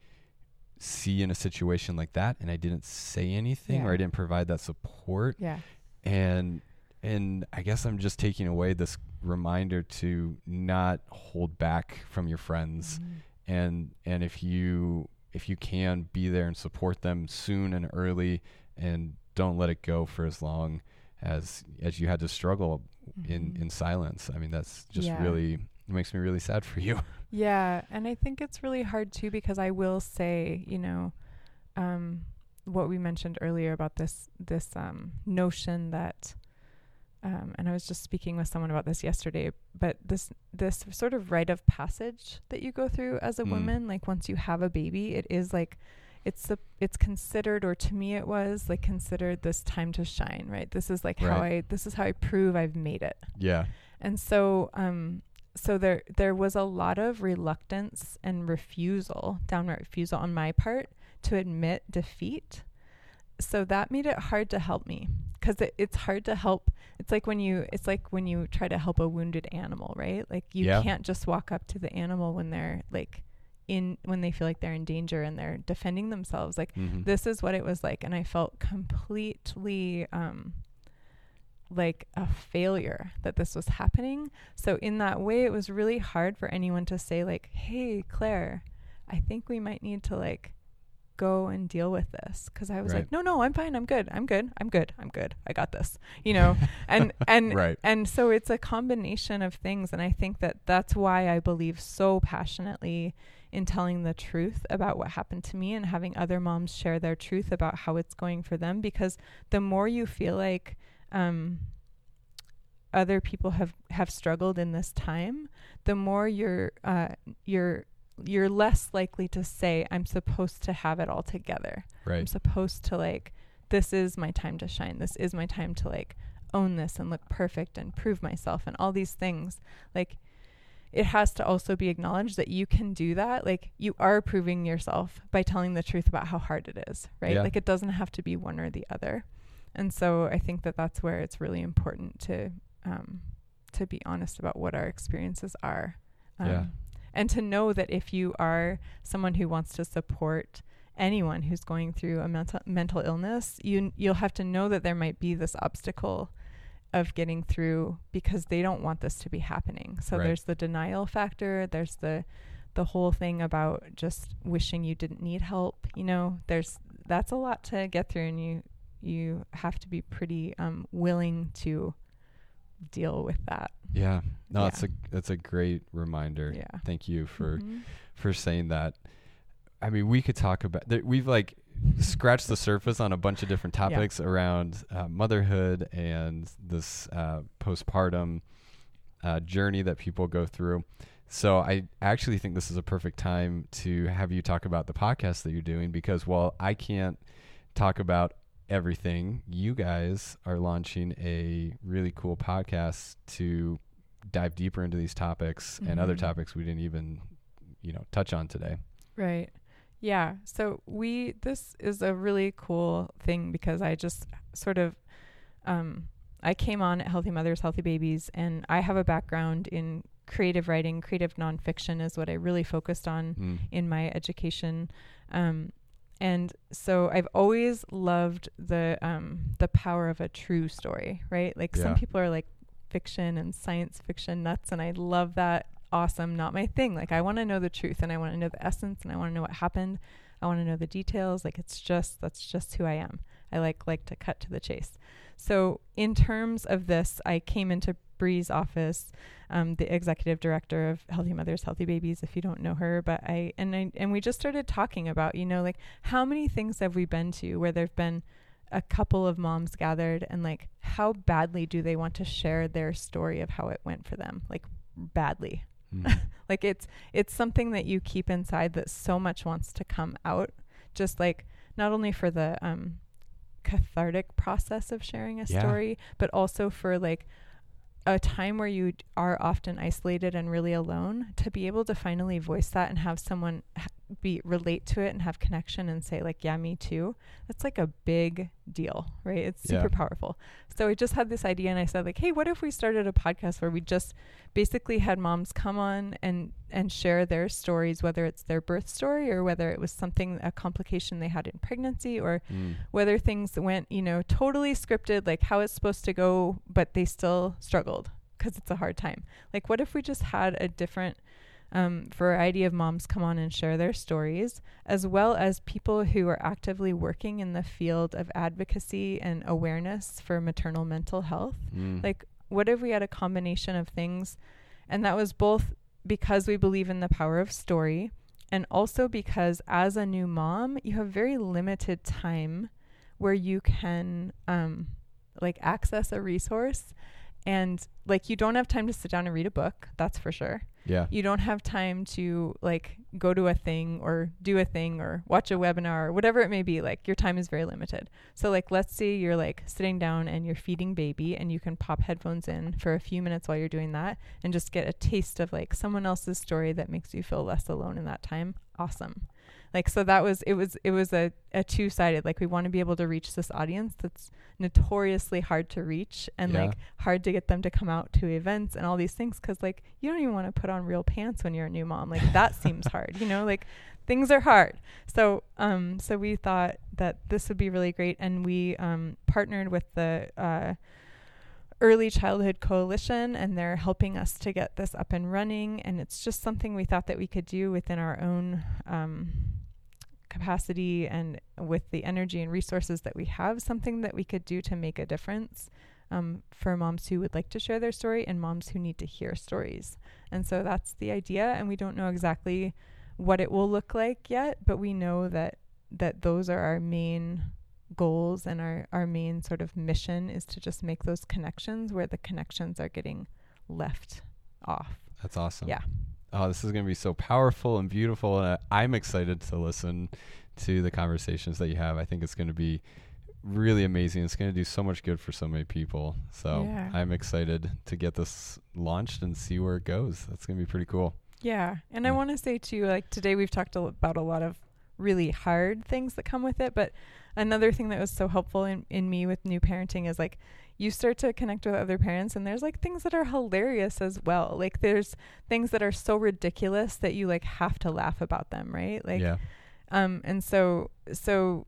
see in a situation like that, and I didn't say anything, or I didn't provide that support, yeah, and and I guess I'm just taking away this reminder to not hold back from your friends, Mhm. and and if you if you can be there and support them soon and early, and don't let it go for as long as as you had to struggle in Mhm. in silence. I mean, that's just Yeah. really it makes me really sad for you. Yeah, and I think it's really hard too because I will say, you know, um, what we mentioned earlier about this this um, notion that, um, and I was just speaking with someone about this yesterday, but this this sort of rite of passage that you go through as a Mm. woman, like once you have a baby, it is like. It's the it's considered, or to me, it was like considered this time to shine, right? This is like how I this is how I prove I've made it. yeah. And so um so there there was a lot of reluctance and refusal, downright refusal on my part to admit defeat. So that made it hard to help me cuz it, it's hard to help. It's like when you it's like when you try to help a wounded animal, right? Like you Yeah. can't just walk up to the animal when they're like in when they feel like they're in danger and they're defending themselves. Like Mhm. this is what it was like and i felt completely um like a failure that this was happening so in that way it was really hard for anyone to say like hey claire i think we might need to like go and deal with this because i was Right. like no no i'm fine i'm good i'm good i'm good i'm good i got this you know and and right. and so it's a combination of things. And I think that that's why I believe so passionately in telling the truth about what happened to me and having other moms share their truth about how it's going for them. Because the more you feel like um, other people have, have struggled in this time, the more you're, uh, you're, you're less likely to say, I'm supposed to have it all together. Right. I'm supposed to like this is my time to shine. This is my time to like own this and look perfect and prove myself and all these things. Like it has to also be acknowledged that you can do that. Like you are proving yourself by telling the truth about how hard it is, right? Yeah. Like it doesn't have to be one or the other. And so I think that that's where it's really important to um, to be honest about what our experiences are. Um, Yeah. And to know that if you are someone who wants to support anyone who's going through a mental mental illness, you you'll have to know that there might be this obstacle of getting through because they don't want this to be happening. So Right. there's the denial factor, there's the the whole thing about just wishing you didn't need help, you know, there's that's a lot to get through and you you have to be pretty um, willing to deal with that. Yeah. No, Yeah. that's a that's a great reminder. Yeah. Thank you for Mhm. for saying that. I mean, we could talk about. We've like scratched the surface on a bunch of different Yeah. topics around uh, motherhood and this uh, postpartum uh, journey that people go through. So I actually think this is a perfect time to have you talk about the podcast that you're doing because while I can't talk about everything, you guys are launching a really cool podcast to dive deeper into these topics and other Mhm. topics we didn't even, you know, touch on today. Right. Yeah. So we this is a really cool thing because I just sort of um I came on at Healthy Mothers, Healthy Babies and I have a background in creative writing, creative nonfiction is what I really focused on Mm. in my education. Um and so I've always loved the um the power of a true story, right? Like some people are like fiction and science fiction nuts and I love that. Awesome, not my thing. Like I want to know the truth and I want to know the essence and I want to know what happened. I want to know the details. Like it's just that's just who I am. I like like to cut to the chase. So in terms of this, I came into Bree's office, um, the executive director of Healthy Mothers, Healthy Babies. If you don't know her, but I and I and we just started talking about you know like how many things have we been to where there've been a couple of moms gathered and like how badly do they want to share their story of how it went for them like badly Mm. like it's it's something that you keep inside that so much wants to come out just like not only for the um cathartic process of sharing a Yeah. story but also for like a time where you are often isolated and really alone to be able to finally voice that and have someone ha- be relate to it and have connection and say like yeah me too that's like a big deal right it's Yeah. super powerful so i just had this idea and i said like hey what if we started a podcast where we just basically had moms come on and and share their stories whether it's their birth story or whether it was something a complication they had in pregnancy or Mm. whether things went you know totally scripted like how it's supposed to go but they still struggled because it's a hard time like what if we just had a different um, variety of moms come on and share their stories as well as people who are actively working in the field of advocacy and awareness for maternal mental health. Mm. like what if we had a combination of things? And that was both because we believe in the power of story and also because as a new mom you have very limited time where you can um like access a resource. And like you don't have time to sit down and read a book that's for sure yeah. you don't have time to like go to a thing or do a thing or watch a webinar or whatever it may be like your time is very limited. So like let's say you're like sitting down and you're feeding baby and you can pop headphones in for a few minutes while you're doing that and just get a taste of like someone else's story that makes you feel less alone in that time. Awesome like so that was it was it was a, a two-sided like we want to be able to reach this audience that's notoriously hard to reach and Yeah. like hard to get them to come out to events and all these things because like you don't even want to put on real pants when you're a new mom. Like that seems hard you know? Like things are hard. So um so we thought that this would be really great and we um partnered with the uh early childhood coalition and they're helping us to get this up and running and it's just something we thought that we could do within our own um capacity and with the energy and resources that we have something that we could do to make a difference um, for moms who would like to share their story and moms who need to hear stories. And so that's the idea. And we don't know exactly what it will look like yet, but we know that that those are our main goals and our, our main sort of mission is to just make those connections where the connections are getting left off. That's awesome. Yeah. Oh, this is going to be so powerful and beautiful. And I, I'm excited to listen to the conversations that you have. I think it's going to be really amazing. It's going to do so much good for so many people. So Yeah. I'm excited to get this launched and see where it goes. That's going to be pretty cool. Yeah. And I want to say too, like today we've talked a l- about a lot of really hard things that come with it. But another thing that was so helpful in, in me with new parenting is like you start to connect with other parents and there's like things that are hilarious as well. Like there's things that are so ridiculous that you like have to laugh about them, right? Like yeah. um and so so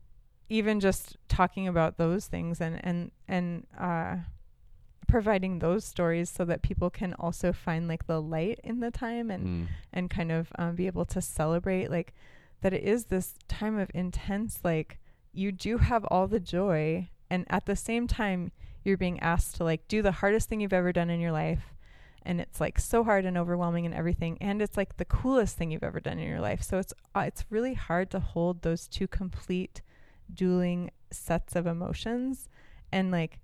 even just talking about those things and and and uh providing those stories so that people can also find like the light in the time and Mm. and kind of um, be able to celebrate like that it is this time of intense like you do have all the joy and at the same time you're being asked to like do the hardest thing you've ever done in your life and it's like so hard and overwhelming and everything and it's like the coolest thing you've ever done in your life. So it's uh, it's really hard to hold those two complete dueling sets of emotions and like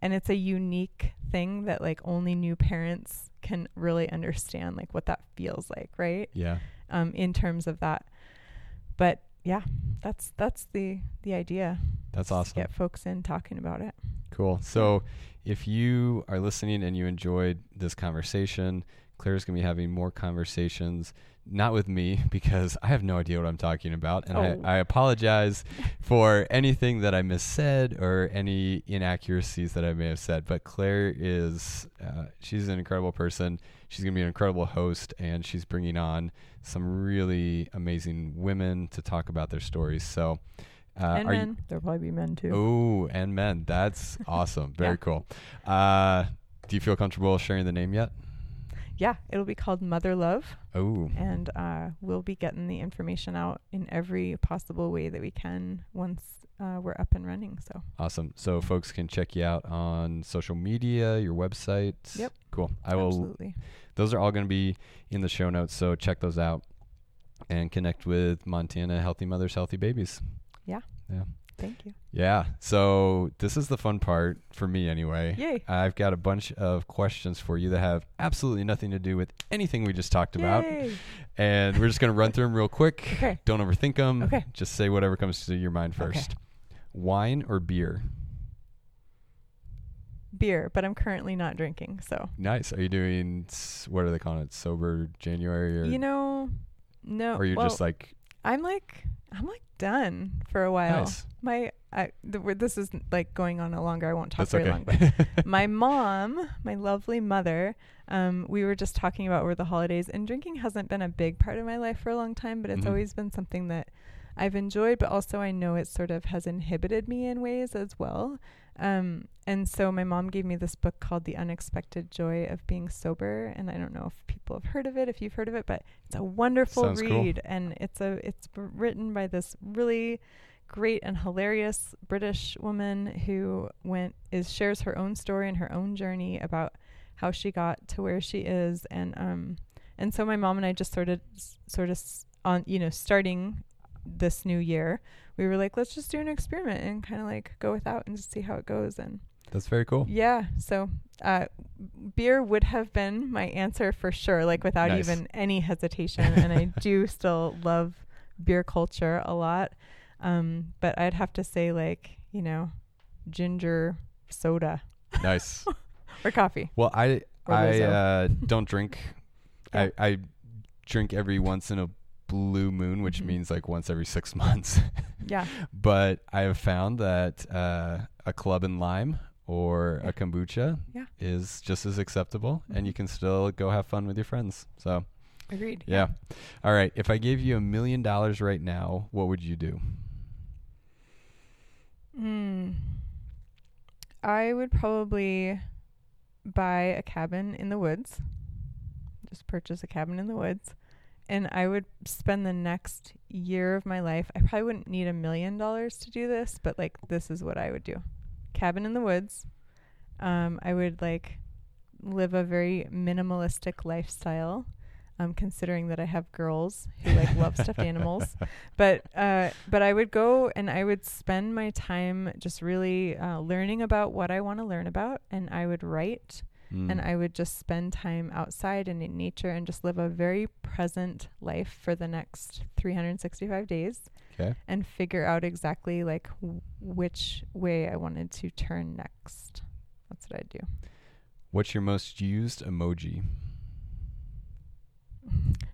and it's a unique thing that like only new parents can really understand like what that feels like right? Yeah. um in terms of that. But yeah that's that's the the idea That's awesome. get folks in talking about it Cool. So, if you are listening and you enjoyed this conversation, Claire's going to be having more conversations, not with me, because I have no idea what I'm talking about. And Oh. I, I apologize for anything that I missaid or any inaccuracies that I may have said. But Claire is, uh, she's an incredible person. She's going to be an incredible host, and she's bringing on some really amazing women to talk about their stories. So, uh, and are you- men there'll probably be men too Oh, and men. That's awesome. Very Yeah. cool. Uh, do you feel comfortable sharing the name yet? Yeah it'll be called mother love Oh, and uh, we'll be getting the information out in every possible way that we can once uh, we're up and running so awesome. So folks can check you out on social media, your website. Yep. Cool. I will. absolutely Those are all going to be in the show notes. So check those out and connect with Montana Healthy Mothers, Healthy Babies. Yeah. Yeah. Thank you Yeah. So this is the fun part for me, anyway. yay I've got a bunch of questions for you that have absolutely nothing to do with anything we just talked about. And we're just going to run through them real quick. Okay. Don't overthink them. Okay. Just say whatever comes to your mind Okay. first. Wine or beer? beer but i'm currently not drinking so Nice. Are you doing what are they calling it? Sober January or you know no or you're well, just like i'm like i'm like done for a while nice. my I, the, this is like going on a longer i won't talk That's very okay. long but my mom, my lovely mother, um, we were just talking about over the holidays, and drinking hasn't been a big part of my life for a long time, but it's Mhm. always been something that I've enjoyed, but also I know it sort of has inhibited me in ways as well. Um, and so my mom gave me this book called The Unexpected Joy of Being Sober, and I don't know if people have heard of it, if you've heard of it, but it's a wonderful Sounds cool. read, and it's a it's written by this really great and hilarious British woman who went is shares her own story and her own journey about how she got to where she is and um and so my mom and I just sort of sort of on you know starting this new year we were like let's just do an experiment and kind of like go without and just see how it goes and That's very cool. yeah so uh beer would have been my answer for sure like without Nice. even any hesitation and I do still love beer culture a lot um but I'd have to say like you know ginger soda nice. or coffee Well, I Or I uh, don't drink. Yeah. I I drink every once in a blue moon, which Mhm. means like once every six months. yeah but I have found that uh, a club in lime or Yeah. a kombucha Yeah. is just as acceptable, and Mhm. you can still go have fun with your friends. So agreed yeah. All right. If I gave you a million dollars right now, what would you do? Mm. I would probably buy a cabin in the woods. Just purchase a cabin in the woods. And I would spend the next year of my life. I probably wouldn't need a million dollars to do this, but like this is what I would do. Cabin in the woods. Um, I would like live a very minimalistic lifestyle. Um, considering that I have girls who like love stuffed animals but uh, but I would go and I would spend my time just really uh, learning about what I want to learn about, and I would write, and Mm. I would just spend time outside and in nature and just live a very present life for the next 365 days, Okay. and figure out exactly like w- which way I wanted to turn next. That's what I'd do. What's your most used emoji?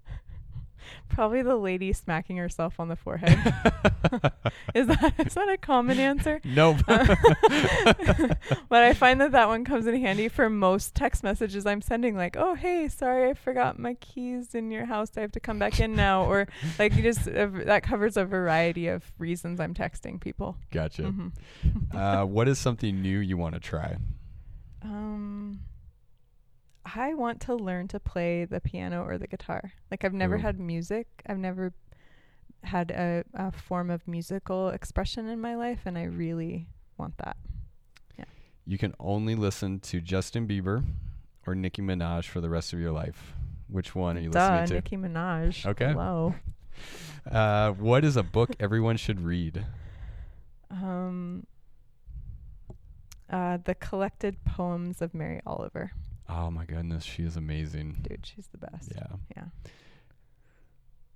Probably the lady smacking herself on the forehead. is that is that a common answer? nope. but I find that that one comes in handy for most text messages I'm sending, like, "Oh, hey, sorry, I forgot my keys in your house. I have to come back in now," or like you just uh, that covers a variety of reasons I'm texting people. gotcha. Mhm. Uh, what is something new you want to try? Um, I want to learn to play the piano or the guitar. Like I've never Ooh. had music. I've never had a, a form of musical expression in my life, and I really want that. Yeah. You can only listen to Justin Bieber or Nicki Minaj for the rest of your life. Which one are you Duh, listening to? Nicki Minaj. Okay. Hello. Uh, what is a book everyone should read? Um. Uh, the collected poems of Mary Oliver. Oh my goodness, she is amazing. Dude, she's the best. Yeah. Yeah.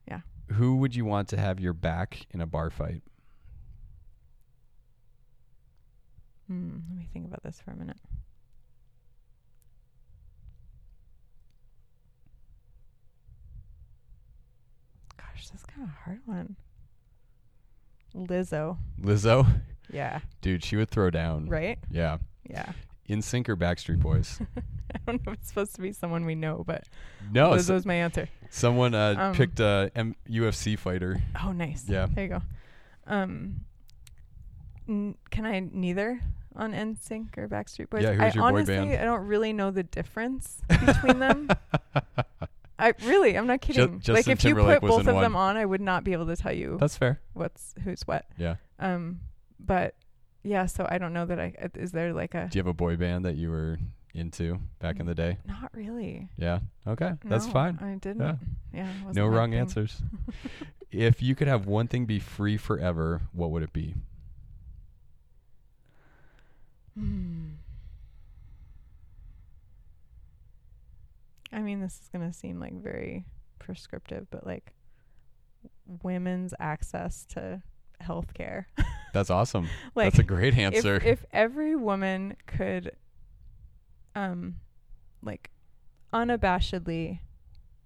Yeah. Who would you want to have your back in a bar fight? Hmm, let me think about this for a minute. Gosh, that's kind of a hard one. Lizzo. Lizzo? Yeah. Dude, she would throw down. Right? Yeah. Yeah. NSYNC or Backstreet Boys? I don't know if it's supposed to be someone we know, but no, s- was my answer. someone uh, Um, picked a M- UFC fighter. Oh, nice. Yeah. There you go. Um, n- can I neither on NSYNC or Backstreet Boys? Yeah, who's I your boy honestly, band? I don't really know the difference between them. I really, I'm not kidding. like Justin if you put both of them on, I would not be able to tell you That's fair. what's who's what. Yeah. Um, but yeah, so I don't know that I is there like a Do you have a boy band that you were into back in the day? not really. Yeah. Okay. That's fine. I didn't. Yeah. Yeah. No wrong thing. answers. if you could have one thing be free forever, what would it be? Hmm. I mean, this is going to seem like very prescriptive, but like women's access to health care. That's awesome. like That's a great answer. if, if every woman could um like unabashedly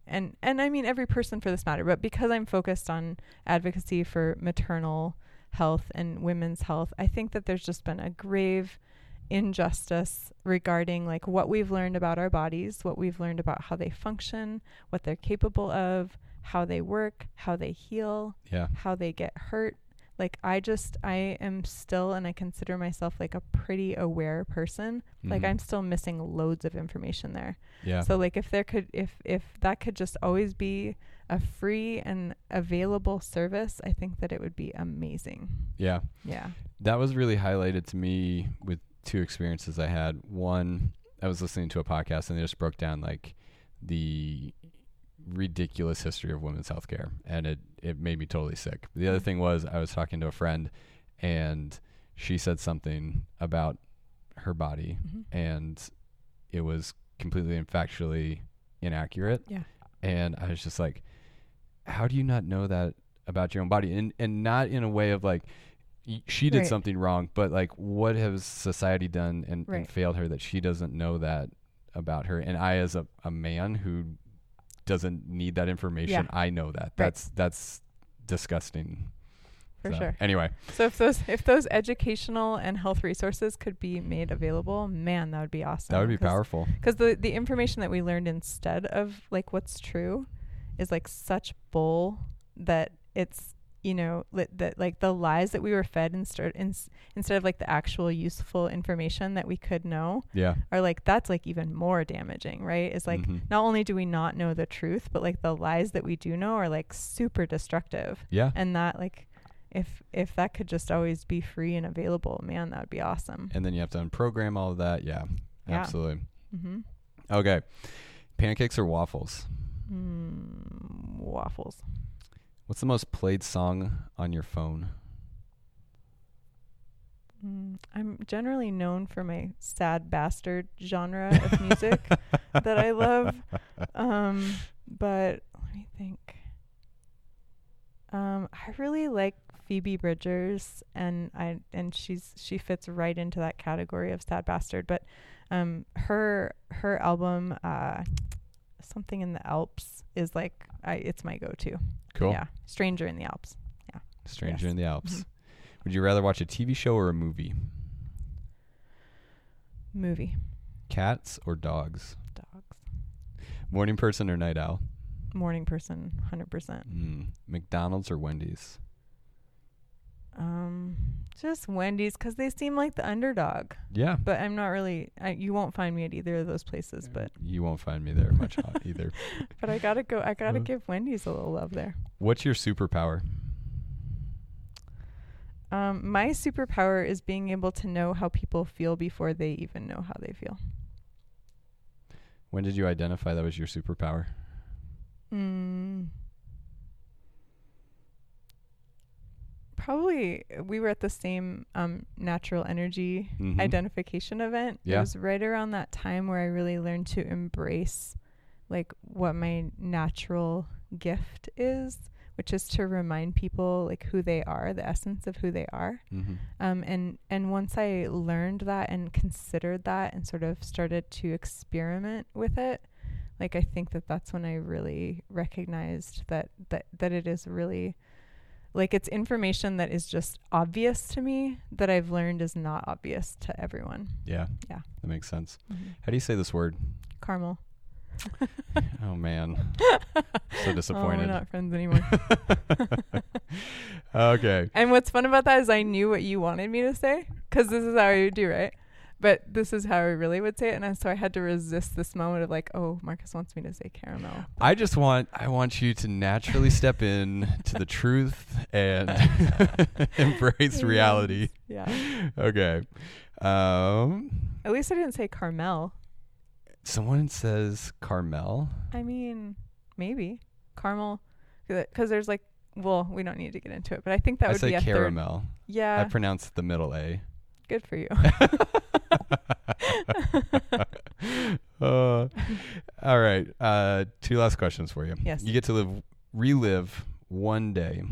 and and I mean every person for this matter, but because I'm focused on advocacy for maternal health and women's health, I think that there's just been a grave injustice regarding like what we've learned about our bodies, what we've learned about how they function, what they're capable of, how they work, how they heal, yeah. how they get hurt. Like I just I am still and I consider myself like a pretty aware person. Like Mhm. I'm still missing loads of information there. Yeah. So like if there could if if that could just always be a free and available service, I think that it would be amazing. yeah. Yeah. That was really highlighted to me with two experiences I had. One, I was listening to a podcast and they just broke down like the ridiculous history of women's healthcare, and it it made me totally sick. The other Mm. thing was I was talking to a friend, and she said something about her body, hmm and it was completely and factually inaccurate. Yeah. And I was just like, how do you not know that about your own body? And and not in a way of like she did Right. something wrong, but like what has society done and, and failed her that she doesn't know that about her? And I as a, a man who doesn't need that information, I know that. That's that's disgusting. For So, sure. Anyway, So if those if those educational and health resources could be made available, man, that would be awesome. that would be 'Cause- powerful. because the the information that we learned instead of like what's true is like such bull that it's you know li- that like the lies that we were fed instead in, instead of like the actual useful information that we could know Yeah. are like that's like even more damaging right it's like Mhm. not only do we not know the truth but like the lies that we do know are like super destructive Yeah. and that like if if that could just always be free and available man that would be awesome And then you have to unprogram all of that. Yeah. Yeah. Absolutely. mm-hmm. Okay. Pancakes or waffles? mm, waffles What's the most played song on your phone? Mm, I'm generally known for my sad bastard genre of music that I love. Um, but let me think. Um, I really like Phoebe Bridgers, and I and she's she fits right into that category of sad bastard. But um, her her album, uh, something in the Alps, is like I it's my go-to. Cool. Yeah, Stranger in the Alps. Yeah. Stranger Yes. in the Alps. Mhm. Would you rather watch a TV show or a movie? Movie. Cats or dogs? Dogs. Morning person or night owl? Morning person, hundred percent. Mm. McDonald's or Wendy's? Um, just Wendy's because they seem like the underdog. Yeah. But I'm not really. I, you won't find me at either of those places. But You won't find me there much either. but I gotta go. I gotta Uh. give Wendy's a little love there. What's your superpower? Um, my superpower is being able to know how people feel before they even know how they feel. When did you identify that was your superpower? Mm. Probably we were at the same um, natural energy Mhm. identification event. It was right around that time where I really learned to embrace like what my natural gift is, which is to remind people like who they are, the essence of who they are. Mm-hmm. Um, and and once I learned that and considered that and sort of started to experiment with it, like I think that that's when I really recognized that that that it is really like it's information that is just obvious to me that I've learned is not obvious to everyone. Yeah. Yeah. That makes sense. Mm-hmm. How do you say this word? Caramel. Oh man. so Oh, disappointed. we're not friends anymore. okay. and what's fun about that is I knew what you wanted me to say because this is how you do, right? But this is how I really would say it, and I, so I had to resist this moment of like, oh, Marcus wants me to say caramel. I just want I want you to naturally step in to the truth and embrace reality. Yeah. Okay. Um At least I didn't say Carmel. someone says Carmel. I mean, maybe caramel, because there's like, well, we don't need to get into it, but I think that I would say be a third. caramel. Yeah. I pronounce the middle A. good for you. uh, all right. Uh, two last questions for you. Yes. You get to live relive one day.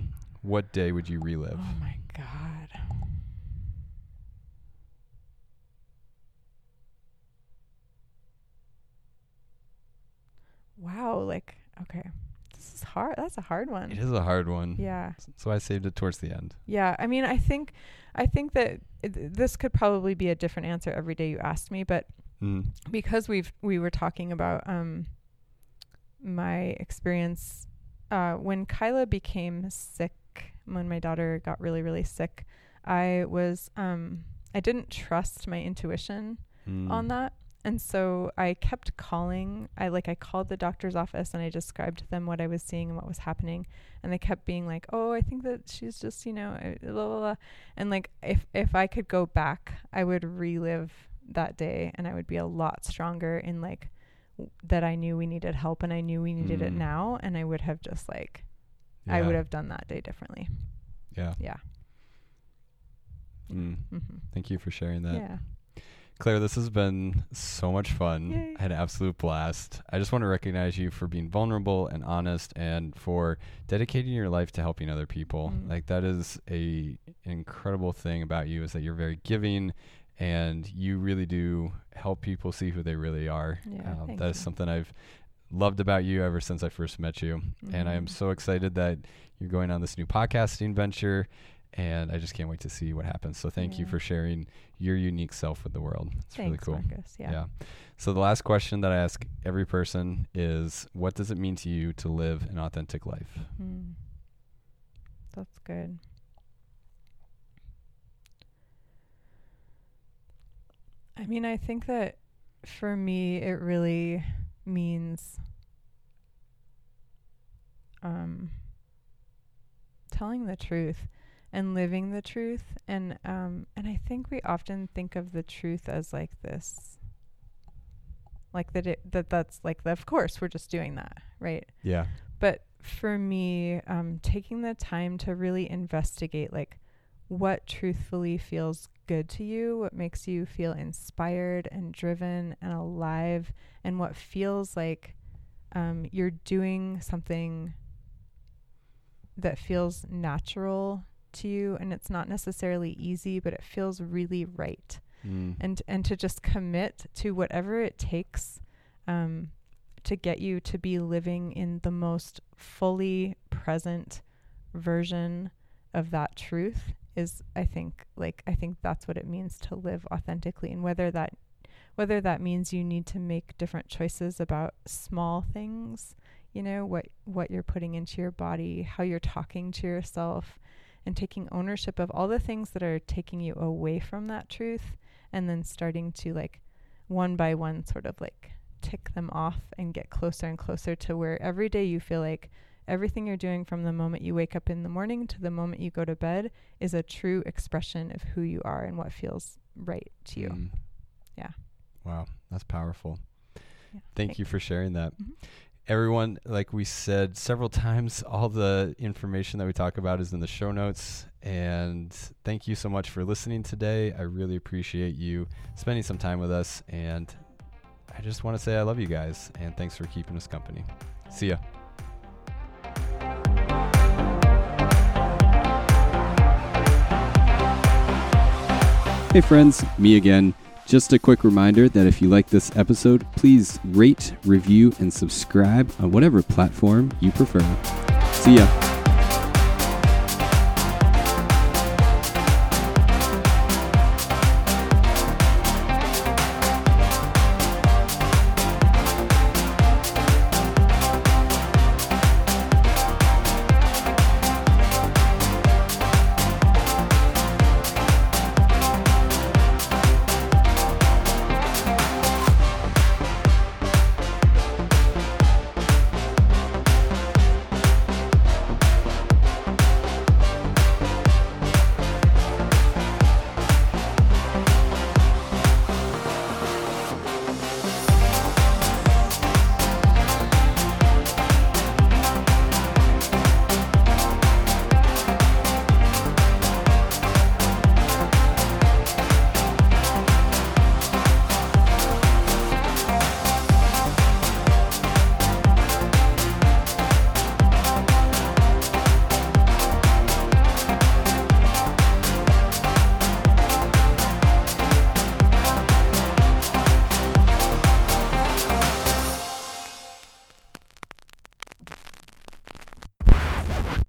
What day would you relive? Oh my god. Wow, like okay. This is hard. That's a hard one. It is a hard one. Yeah. So I saved it towards the end. Yeah. I mean, I think I think that it, this could probably be a different answer every day you asked me, but Mm. because we've we were talking about um my experience uh when Kyla became sick when my daughter got really really sick I was um I didn't trust my intuition Mm. on that and so I kept calling I like I called the doctor's office and I described to them what I was seeing and what was happening and they kept being like oh I think that she's just you know uh, blah, blah, blah. and like if if I could go back I would relive that day and I would be a lot stronger in like w- that I knew we needed help and I knew we needed it Mm. now and I would have just like I would have done that day differently Yeah. yeah Mm. mm-hmm. Thank you for sharing that. yeah Claire, this has been so much fun. Yay. I had an absolute blast. I just want to recognize you for being vulnerable and honest and for dedicating your life to helping other people. Mm. Like that is a incredible thing about you is that you're very giving and you really do help people see who they really are. Yeah, um, that is something I've loved about you ever since I first met you. And I am Mhm. so excited that you're going on this new podcasting venture and I just can't wait to see what happens. So thank you for sharing your unique self with the world. It's really cool. Marcus. Yeah. So the last question that I ask every person is what does it mean to you to live an authentic life? Mm. That's good. I mean, I think that for me, it really means um, telling the truth and living the truth, and um, and I think we often think of the truth as like this, like that it that that's like of course we're just doing that, right? Yeah. but for me um, taking the time to really investigate like what truthfully feels good to you what makes you feel inspired and driven and alive and what feels like um, you're doing something that feels natural to you and it's not necessarily easy but it feels really right Mm. and and to just commit to whatever it takes um, to get you to be living in the most fully present version of that truth is I think like I think that's what it means to live authentically and whether that whether that means you need to make different choices about small things you know what what you're putting into your body how you're talking to yourself and taking ownership of all the things that are taking you away from that truth and then starting to like one by one sort of like tick them off and get closer and closer to where every day you feel like everything you're doing from the moment you wake up in the morning to the moment you go to bed is a true expression of who you are and what feels right to you. Mm. Yeah. Wow, that's powerful. Yeah, Thank thanks. you for sharing that. Mm-hmm. Everyone, like we said several times, all the information that we talk about is in the show notes. And thank you so much for listening today. I really appreciate you spending some time with us. And I just want to say I love you guys. And thanks for keeping us company. See ya. Hey, friends, me again. Just a quick reminder that if you like this episode, please rate, review, and subscribe on whatever platform you prefer. See ya.